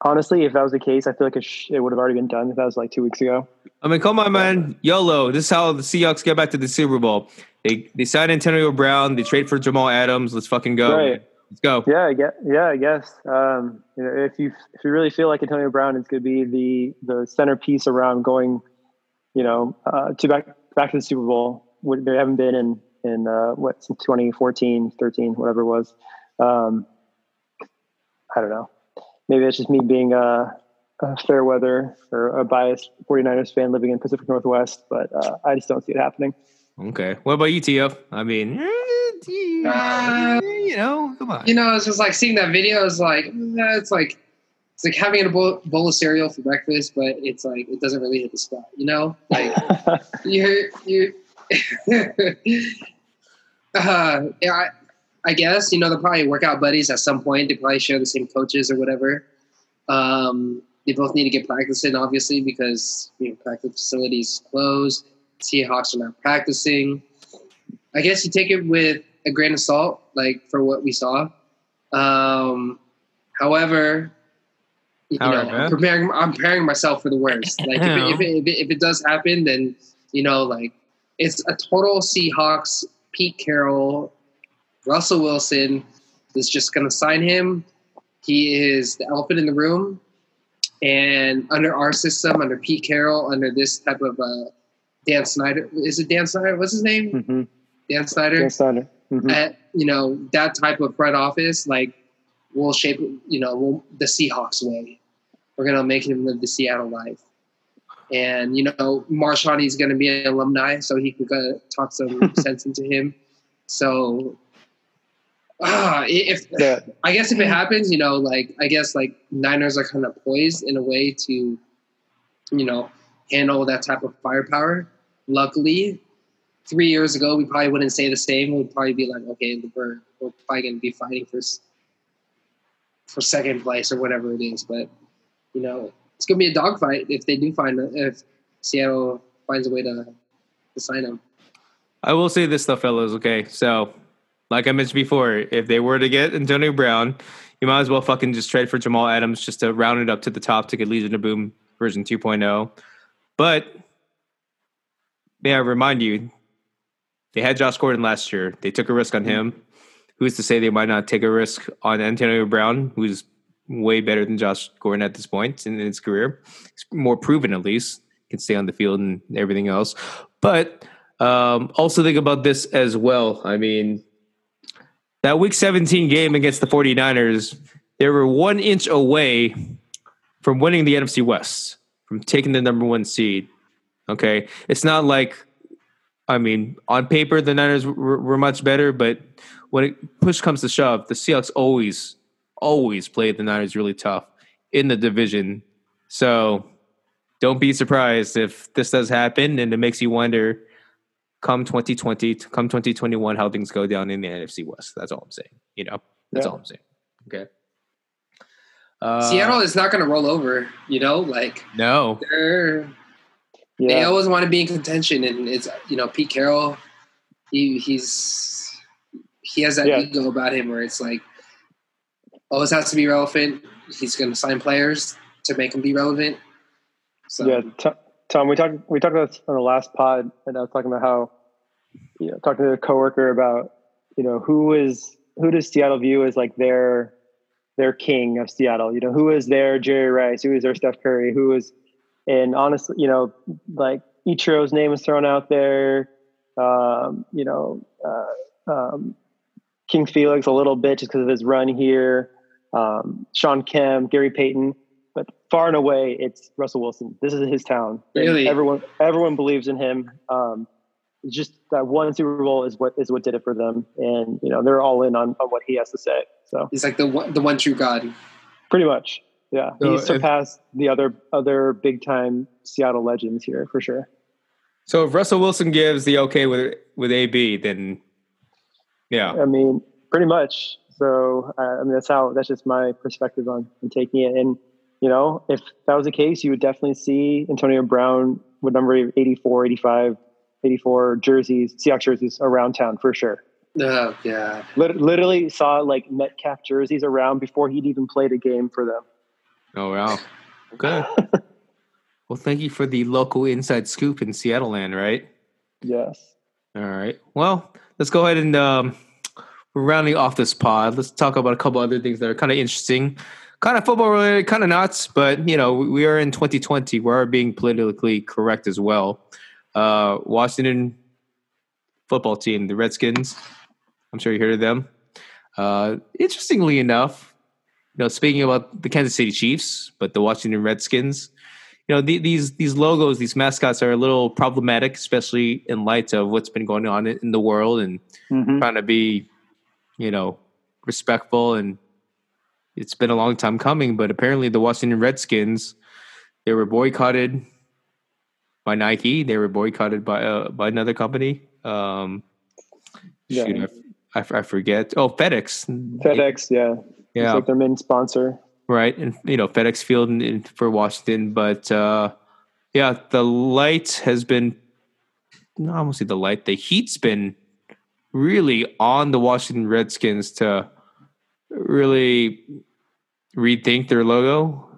honestly, if that was the case, I feel like it, sh- it would have already been done if that was like two weeks ago. I mean, come on, man. YOLO. This is how the Seahawks get back to the Super Bowl. They they sign Antonio Brown. They trade for Jamal Adams. Let's fucking go. Right. Let's go. Yeah, I guess. Yeah, I guess. Um, you know, if you if you really feel like Antonio Brown is going to be the the centerpiece around going, you know, uh, to back back to the Super Bowl, what they haven't been in in uh, what since 2014, 13, whatever it was. Um, I don't know. Maybe it's just me being a, a fair weather or a biased 49ers fan living in Pacific Northwest, but uh, I just don't see it happening. Okay. What about you, Tio? I mean, Uh, you know, come on. You know, it's just like seeing that video is like, eh, it's like, it's like having a bowl, bowl of cereal for breakfast, but it's like it doesn't really hit the spot. You know, like you're you. uh, yeah, I, I guess you know they're probably workout buddies at some point. They probably share the same coaches or whatever. Um, they both need to get practice in, obviously, because you know practice facilities closed. Seahawks are not practicing. I guess you take it with a grain of salt, like for what we saw. Um, however, you All know, right. I'm preparing. I'm preparing myself for the worst. Like if it, if, it, if, it, if it does happen, then you know, like it's a total Seahawks. Pete Carroll, Russell Wilson is just going to sign him. He is the elephant in the room, and under our system, under Pete Carroll, under this type of uh, Dan Snyder, is it Dan Snyder? What's his name? hmm Dan Snyder Dan Snyder. Mhm. at you know that type of front office, like we'll shape you know we'll, the Seahawks way. We're gonna make him live the Seattle life, and you know Marshawn he's gonna be an alumni, so he can go talk some sense into him. So, ah, if Yeah. I guess if it happens, you know, like I guess like Niners are kind of poised in a way to, you know, handle that type of firepower. Luckily, three years ago, we probably wouldn't say the same. We'd probably be like, okay, we're we're probably going to be fighting for for second place or whatever it is. But you know, it's to be a dogfight if they do find if Seattle finds a way to to sign him. I will say this though, fellas. Okay, so like I mentioned before, if they were to get Antonio Brown, you might as well fucking just trade for Jamal Adams just to round it up to the top to get Legion of Boom version 2.0. But may I remind you, they had Josh Gordon last year. They took a risk on him. Who's to say they might not take a risk on Antonio Brown, who's way better than Josh Gordon at this point in his career? He's more proven, at least. Can stay on the field and everything else. But um, also think about this as well. I mean, that week 17 game against the 49ers, they were one inch away from winning the NFC West, from taking the number one seed. Okay. It's not like, I mean, on paper, the Niners were, were much better, but when it, push comes to shove, the Seahawks always, always played the Niners really tough in the division. So don't be surprised if this does happen and it makes you wonder come 2020, come 2021, how things go down in the NFC West. That's all I'm saying. You know, that's Yeah. all I'm saying. Okay. Uh, Seattle is not going to roll over. You know, like No. they're they always want to be in contention, and it's you know Pete Carroll, he he's he has that Yeah. ego about him where it's like always has to be relevant. He's going to sign players to make him be relevant. So Yeah, T- Tom, we talked we talked about this on the last pod, and I was talking about how you know talking to a coworker about you know who is who does Seattle view as like their their king of Seattle? You know who is their Jerry Rice? Who is their Steph Curry? Who is and honestly, you know, like Ichiro's name is thrown out there. Um, you know, uh, um, King Felix a little bit just because of his run here. Um, Shawn Kemp, Gary Payton, but far and away, it's Russell Wilson. This is his town. And Really? everyone everyone believes in him. Um, it's just that one Super Bowl is what is what did it for them, and you know they're all in on, on what he has to say. So he's like the one, the one true God. pretty much, yeah, So he's if- surpassed the other other big time Seattle legends here for sure. So if Russell Wilson gives the okay with with AB, then yeah. I mean, pretty much. So uh, I mean, that's how that's just my perspective on, on taking it. And you know, if that was the case, you would definitely see Antonio Brown with number 84, 85, 84 jerseys, Seahawks jerseys around town for sure. Oh God. Lit- literally saw like Metcalf jerseys around before he'd even played a game for them. Oh wow. Okay. well, thank you for the local inside scoop in Seattle land, right? Yes. All right. Well, let's go ahead and um, we're rounding off this pod. Let's talk about a couple other things that are kind of interesting, kind of football related, kind of nuts. But you know, we we are in 2020. We are being politically correct as well. Uh, Washington football team, the Redskins. I'm sure you heard of them. Uh, interestingly enough, you know, speaking about the Kansas City Chiefs, but the Washington Redskins, you know, the, these these logos, these mascots are a little problematic, especially in light of what's been going on in the world and Mhm. trying to be, you know, respectful and it's been a long time coming, but apparently the Washington Redskins they were boycotted by Nike. They were boycotted by uh, by another company. Um, Yeah. shoot, I, I, I forget. Oh, FedEx. FedEx, yeah, Yeah, it's like their main sponsor. Right. And you know FedEx Field in, in, for Washington, but uh, yeah, the light has been. I won't say the light. The heat's been really on the Washington Redskins to really rethink their logo,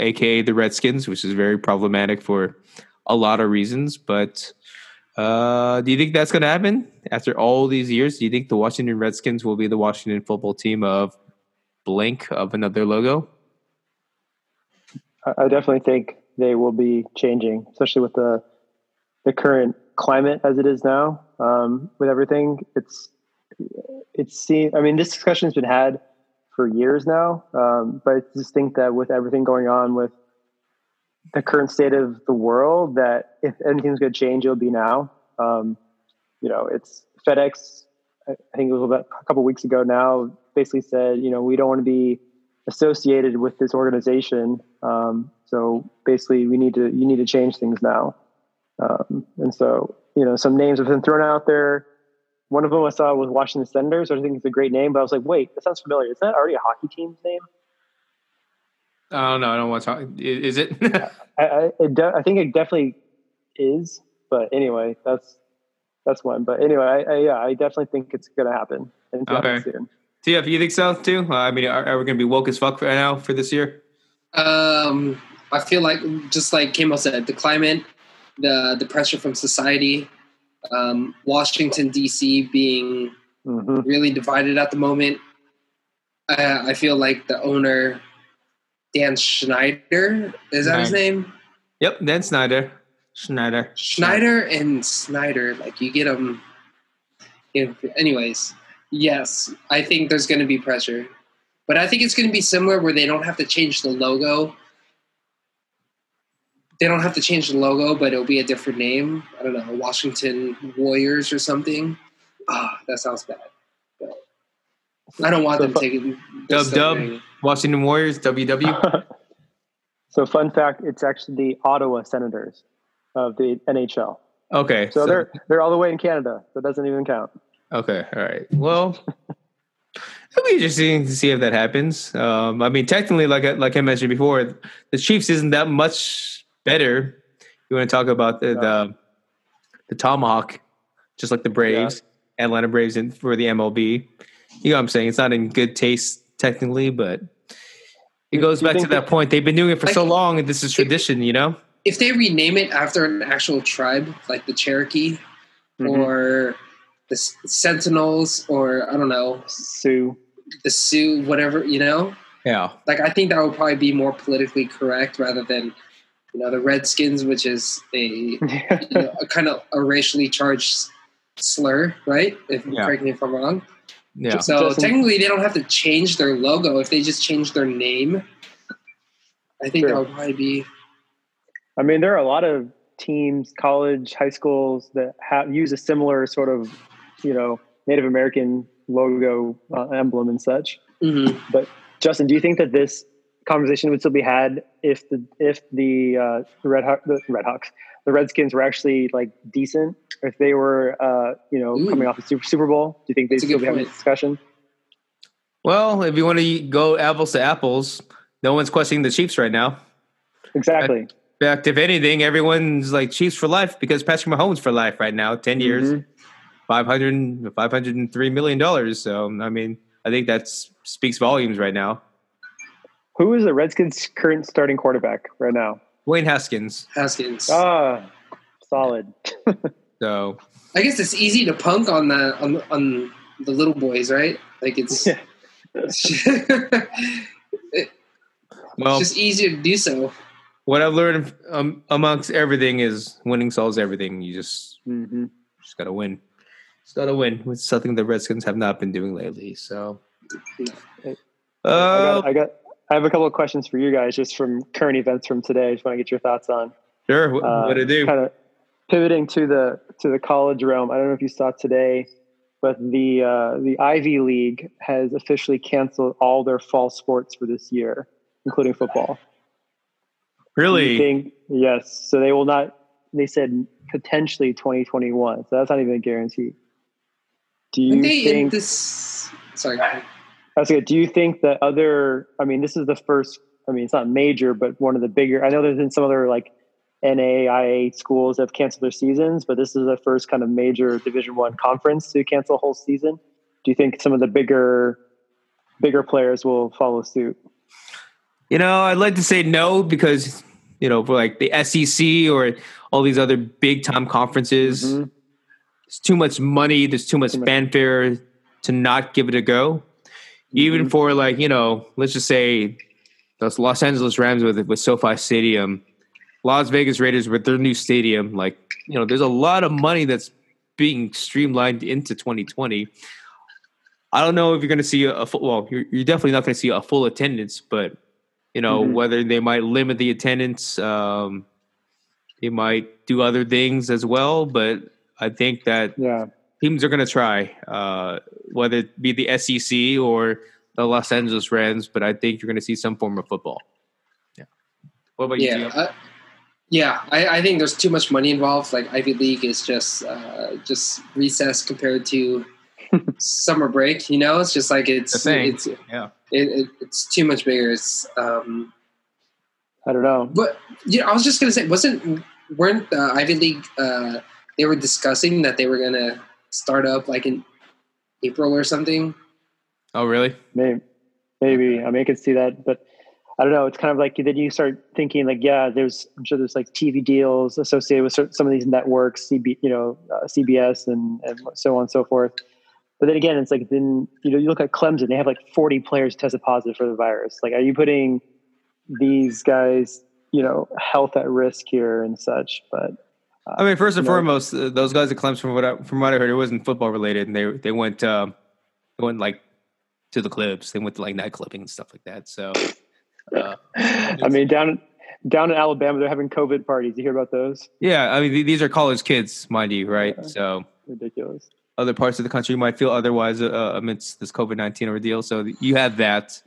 aka the Redskins, which is very problematic for a lot of reasons. But uh, do you think that's going to happen after all these years? Do you think the Washington Redskins will be the Washington football team of blank of another logo? I, I definitely think they will be changing, especially with the the current climate as it is now. Um, with everything, it's it's seen. I mean, this discussion has been had for years now, um, but I just think that with everything going on with the current state of the world, that if anything's going to change, it'll be now. Um, you know, it's FedEx. I think it was about a couple weeks ago now. Basically said, you know, we don't want to be associated with this organization. Um, so basically, we need to you need to change things now. Um, and so, you know, some names have been thrown out there. One of them I saw was Washington Senators. I think it's a great name, but I was like, wait, that sounds familiar. Is that already a hockey team's name? I don't know. I don't want to talk. Is it? I, I, it de- I think it definitely is. But anyway, that's that's one. But anyway, I, I, yeah, I definitely think it's going to happen. And it's Okay. soon. TF, you think so too? Uh, I mean, are, are we going to be woke as fuck right now for this year? Um, I feel like just like Kamo said, the climate, the the pressure from society, um, Washington D.C. being Mhm. really divided at the moment. Uh, I feel like the owner, Dan Schneider, is that his name? Yep, Dan Snyder. Schneider. Schneider and Snyder, like you get them. anyways, yes, I think there's going to be pressure, but I think it's going to be similar where they don't have to change the logo. They don't have to change the logo, but it'll be a different name. I don't know, Washington Warriors or something. Ah, that sounds bad. But I don't want So them fu- taking Dub dub. thing. Washington Warriors, WW. so, fun fact: it's actually the Ottawa Senators of the NHL. Okay. So, they're they're all the way in Canada. So it doesn't even count. Okay, all right. Well, it'll be interesting to see if that happens. Um, I mean, technically, like I, like I mentioned before, the Chiefs isn't that much better. You want to talk about the the, the tomahawk, just like the Braves, Atlanta Braves, in, for the MLB. You know what I'm saying? It's not in good taste technically, but it goes back to that that- point. They've been doing it for so long, and this is tradition. You know? If they rename it after an actual tribe, like the Cherokee, Mhm. or the S- Sentinels, or I don't know, Sioux. the Sioux, whatever, you know? Yeah. Like, I think that would probably be more politically correct rather than, you know, the Redskins, which is a, you know, a kind of a racially charged slur, right? If Yeah. correct me if I'm wrong. Yeah. So Justin- technically, they don't have to change their logo if they just change their name. I think Sure. that would probably be I mean, there are a lot of teams, college, high schools that have use a similar sort of, you know, Native American logo uh, emblem and such. mhm. Justin, do you think that this conversation would still be had if the if the uh, Red Haw- the Red Hawks, the Redskins were actually like decent? If they were, uh, you know, Ooh. coming off the Super Super Bowl, do you think they'd still be having a discussion? Well, if you want to go apples to apples, no one's questioning the Chiefs right now. Exactly. In fact, if anything, everyone's like Chiefs for life because Patrick Mahomes for life right now, 10 years, Mhm. 500, 503 million dollars. So, I mean, I think that speaks volumes right now. Who is the Redskins' current starting quarterback right now? Dwayne Haskins. Haskins. Ah, solid. So, I guess it's easy to punk on the on, on the little boys, right? Like it's Yeah. it's well, just easier to do so. What I've learned um, amongst everything is winning solves everything. You just hmm just got to win. Just got to win. It's something the Redskins have not been doing lately. So, I, uh, got, I got. I have a couple of questions for you guys, just from current events from today. I just want to get your thoughts on. sure. What, Uh, what to do? Kind of pivoting to the to the college realm. I don't know if you saw today. but the uh, the Ivy League has officially canceled all their fall sports for this year, including football. Really? Think, yes. So they will not. They said potentially 2021. So that's not even a guarantee. Do you they think this? Sorry. That's good. Do you think that other? I mean, this is the first. I mean, it's not major, but one of the bigger. I know there's been some other like NAIA schools that have canceled their seasons, but this is the first kind of major Division One conference to cancel a whole season. Do you think some of the bigger, bigger players will follow suit? You know, I'd like to say no because you know, for like the SEC or all these other big time conferences, mm-hmm. there's too much money, there's too much fanfare to not give it a go. Mm-hmm. Even for like you know, let's just say those Los Angeles Rams with with SoFi Stadium Las Vegas Raiders with their new stadium, like you know, there's a lot of money that's being streamlined into 2020. I don't know if you're going to see a, a full, well, you're, you're definitely not going to see a full attendance, but you know mm-hmm. whether they might limit the attendance, um, they might do other things as well. But I think that yeah. teams are going to try, uh, whether it be the SEC or the Los Angeles Rams. But I think you're going to see some form of football. Yeah. What about you? Yeah, yeah, I, I, think there's too much money involved. Like Ivy League is just uh, just recess compared to summer break. You know, it's just like it's it's yeah, it, it, it's too much bigger. It's um, I don't know, but yeah, I was just gonna say, wasn't weren't the Ivy League uh, they were discussing that they were gonna start up like in April or something? Oh, really? Maybe, maybe. I mean, I could see that, but I don't know. It's kind of like then you start thinking like, yeah, there's I'm sure there's like TV deals associated with some of these networks, CB, you know, uh, CBS and, and so on and so forth. But then again, it's like then you know you look at Clemson, they have like 40 players tested positive for the virus. Like, are you putting these guys, you know, health at risk here and such? But uh, I mean, first and foremost, uh, those guys at Clemson, from what I, from what I heard, it wasn't football related, and they they went um, they went like to the clubs, they went to like night clubbing and stuff like that. So. Uh, I mean, down down in Alabama, they're having COVID parties. You hear about those? Yeah, I mean, these are college kids, mind you, right? Yeah. So ridiculous. Other parts of the country might feel otherwise uh, amidst this COVID nineteen ordeal. So you have that.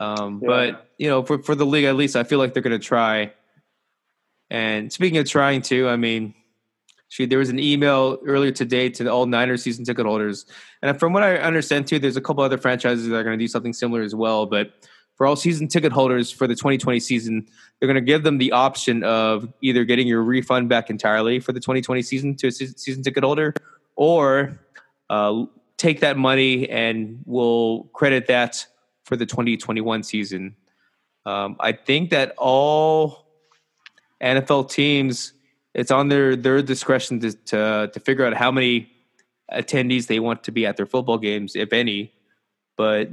Um, yeah. But you know, for for the league, at least I feel like they're going to try. And speaking of trying to, I mean, shoot, there was an email earlier today to all Niners season ticket holders, and from what I understand too, there's a couple other franchises that are going to do something similar as well. But for all season ticket holders for the 2020 season, they're going to give them the option of either getting your refund back entirely for the 2020 season to a season ticket holder, or uh, take that money and we'll credit that for the 2021 season. Um, I think that all NFL teams, it's on their their discretion to, to to figure out how many attendees they want to be at their football games, if any. But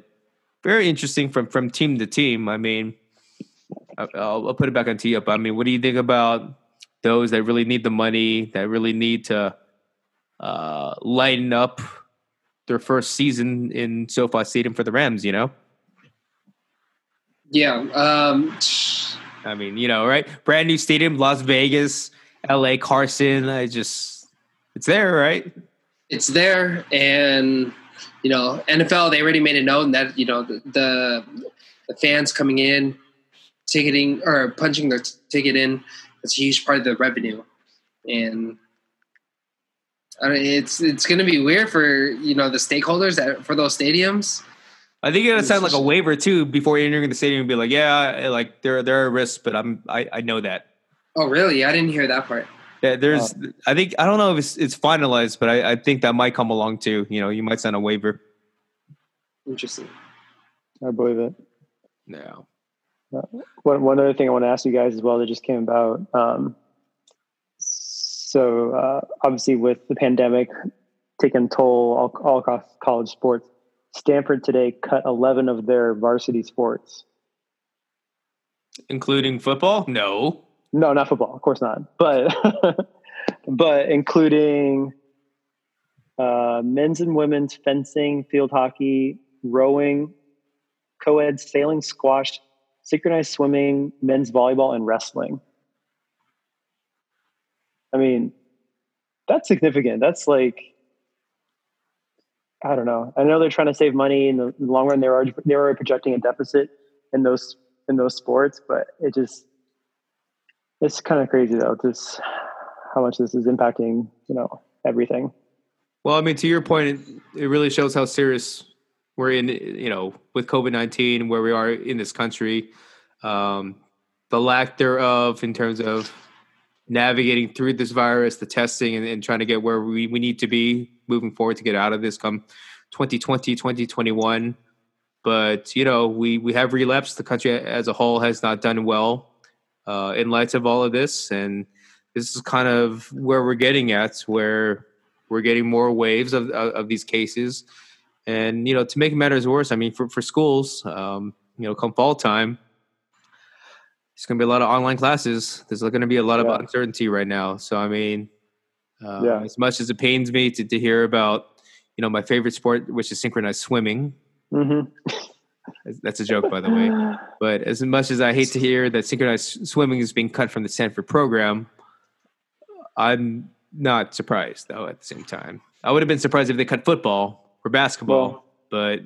very interesting from from team to team. I mean, I'll, I'll put it back on tee up. I mean, what do you think about those that really need the money, that really need to uh, lighten up their first season in SoFi Stadium for the Rams? You know. Yeah. Um, I mean, you know, right? Brand new stadium, Las Vegas, L.A., Carson. I just, it's there, right? It's there, and you know, NFL they already made it known that you know the the, the fans coming in, ticketing or punching their ticket in, that's a huge part of the revenue, and I mean, it's it's going to be weird for you know the stakeholders that for those stadiums. I think you got to sign like a waiver too before entering the stadium and be like, yeah, like there there are risks, but I'm I, I know that. Oh really? I didn't hear that part. Yeah, there's. I think I don't know if it's it's finalized, but I, I think that might come along too. You know, you might sign a waiver. Interesting. I believe it. No. Uh, one one other thing I want to ask you guys as well that just came about. Um, so uh, obviously, with the pandemic taking toll all, all across college sports, Stanford today cut eleven of their varsity sports, including football. No. No, not football. Of course not. But but including uh, men's and women's fencing, field hockey, rowing, co-ed sailing, squash, synchronized swimming, men's volleyball, and wrestling. I mean, that's significant. That's like I don't know. I know they're trying to save money in the long run. They are they are projecting a deficit in those in those sports, but it just it's kind of crazy though. This how much this is impacting you know everything. Well, I mean, to your point, it, it really shows how serious we're in. You know, with COVID nineteen, where we are in this country, um, the lack thereof in terms of navigating through this virus, the testing, and, and, trying to get where we, we need to be moving forward to get out of this come 2020, 2021. But, you know, we, we have relapsed. The country as a whole has not done well uh, in light of all of this. And this is kind of where we're getting at, where we're getting more waves of, of, of these cases. And, you know, to make matters worse, I mean, for, for schools, um, you know, come fall time, it's going to be a lot of online classes. There's going to be a lot yeah. of uncertainty right now. So, I mean, uh, yeah. as much as it pains me to, to hear about, you know, my favorite sport, which is synchronized swimming. Mm-hmm. That's a joke, by the way. But as much as I hate to hear that synchronized swimming is being cut from the Stanford program, I'm not surprised, though, at the same time. I would have been surprised if they cut football or basketball, well, but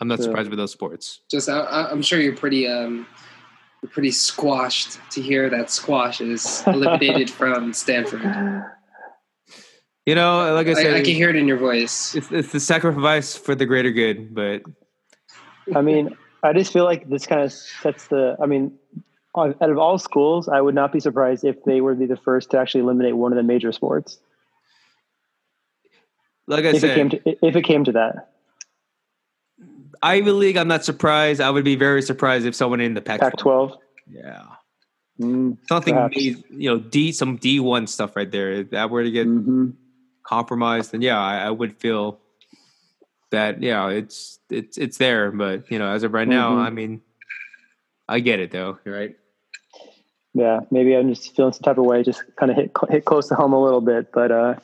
I'm not yeah. surprised with those sports. Just, I, am sure you're pretty um, we're pretty squashed to hear that squash is eliminated from Stanford. You know, like I said, I, I, can hear it in your voice. It's, it's the sacrifice for the greater good, but I mean, I just feel like this kind of sets the. I mean, out of all schools, I would not be surprised if they were the first to actually eliminate one of the major sports. Like I if said, it came to, if it came to that, Ivy League, I'm not surprised. I would be very surprised if someone in the Pac Pac 12. Yeah. Mm, Something made, you know, D some D one stuff right there. If that were to get mm-hmm. compromised, then yeah, I, I, would feel that yeah, it's it's it's there. But you know, as of right now, mm-hmm. I mean, I get it though, right? Yeah, maybe I'm just feeling some type of way, just kind of hit hit close to home a little bit, but uh,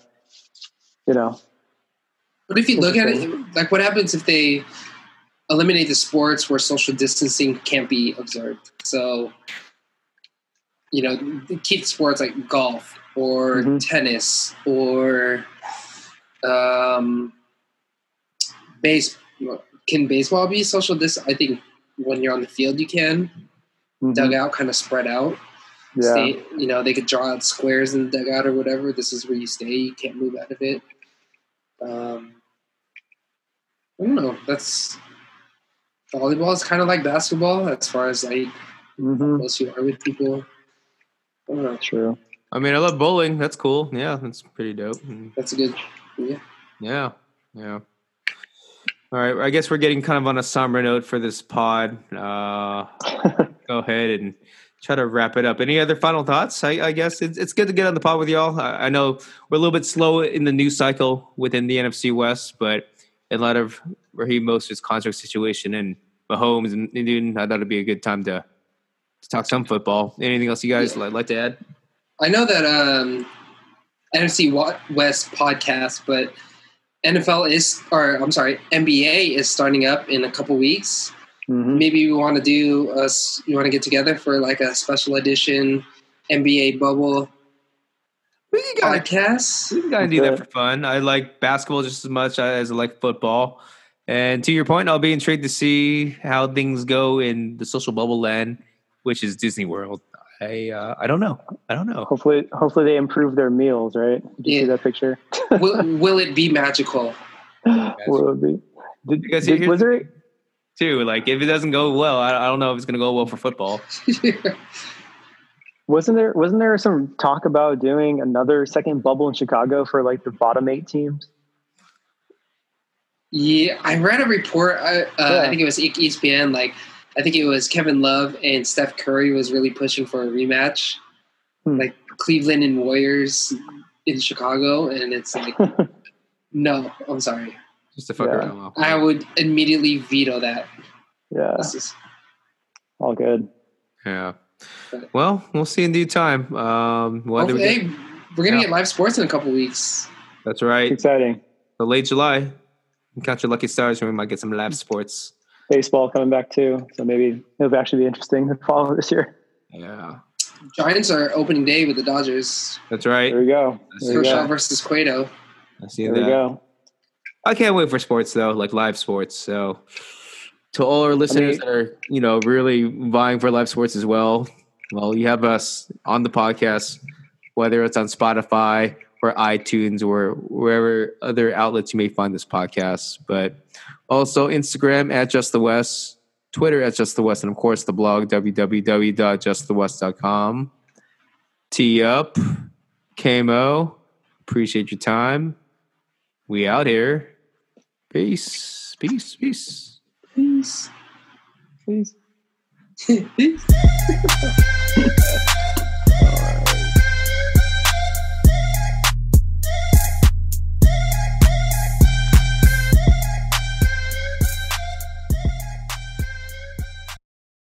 you know. But if you look at it, like what happens if they eliminate the sports where social distancing can't be observed. So, you know, keep sports like golf or mm-hmm. tennis or um, base. Can baseball be social distance? I think when you're on the field, you can. Mm-hmm. Dugout kind of spread out. Yeah. Stay, you know, they could draw out squares in the dugout or whatever. This is where you stay. You can't move out of it. Um, I don't know. That's volleyball is kind of like basketball as far as like mm-hmm. close you are with people. I don't know. True. I mean, I love bowling. That's cool. Yeah, that's pretty dope. That's a good. Yeah. Yeah. Yeah. All right. I guess we're getting kind of on a somber note for this pod. Uh, go ahead and try to wrap it up. Any other final thoughts? I, I guess it's, it's good to get on the pod with y'all. I, I, know we're a little bit slow in the news cycle within the NFC West, but in light of Raheem Mostert's contract situation and Mahomes and Newton, I thought it'd be a good time to to talk some football. Anything else you guys yeah. like to add? I know that um, NFC West podcast, but NFL is, or I'm sorry, NBA is starting up in a couple weeks. Mm-hmm. Maybe we want to do us. You want to get together for like a special edition NBA bubble we can podcast. We can do that for fun. I like basketball just as much as I like football. And to your point, I'll be intrigued to see how things go in the social bubble land, which is Disney World. I uh, I don't know. I don't know. Hopefully, hopefully they improve their meals. Right? Did you yeah. see that picture? will, will it be magical? will it be? Did, because did, was there too? Like, if it doesn't go well, I, I don't know if it's going to go well for football. Wasn't there wasn't there some talk about doing another second bubble in Chicago for like the bottom eight teams? Yeah, I read a report. I, uh, yeah. I think it was ESPN. Like, I think it was Kevin Love and Steph Curry was really pushing for a rematch, hmm. like Cleveland and Warriors in Chicago, and it's like, no, I'm sorry. Just to fuck yeah. around. I would immediately veto that. Yeah, is, all good. Yeah. Well, we'll see in due time. Um, we hey, we're gonna yeah. get live sports in a couple weeks. That's right. It's exciting. The late July. Count your lucky stars, and we might get some live sports. Baseball coming back too, so maybe it'll actually be interesting to follow this year. Yeah. Giants are opening day with the Dodgers. That's right. There we go. Kershaw versus Cueto. I see there that. we go. I can't wait for sports though, like live sports. So to all our listeners I mean, that are, you know, really vying for live sports as well, well, you have us on the podcast, whether it's on Spotify or iTunes or wherever other outlets you may find this podcast. But also Instagram at Just the West, Twitter at Just the West, and of course the blog www.justthewest.com. Tee up, Kamo. Appreciate your time. We out here. Peace. Peace. Peace. Peace. Peace. Peace.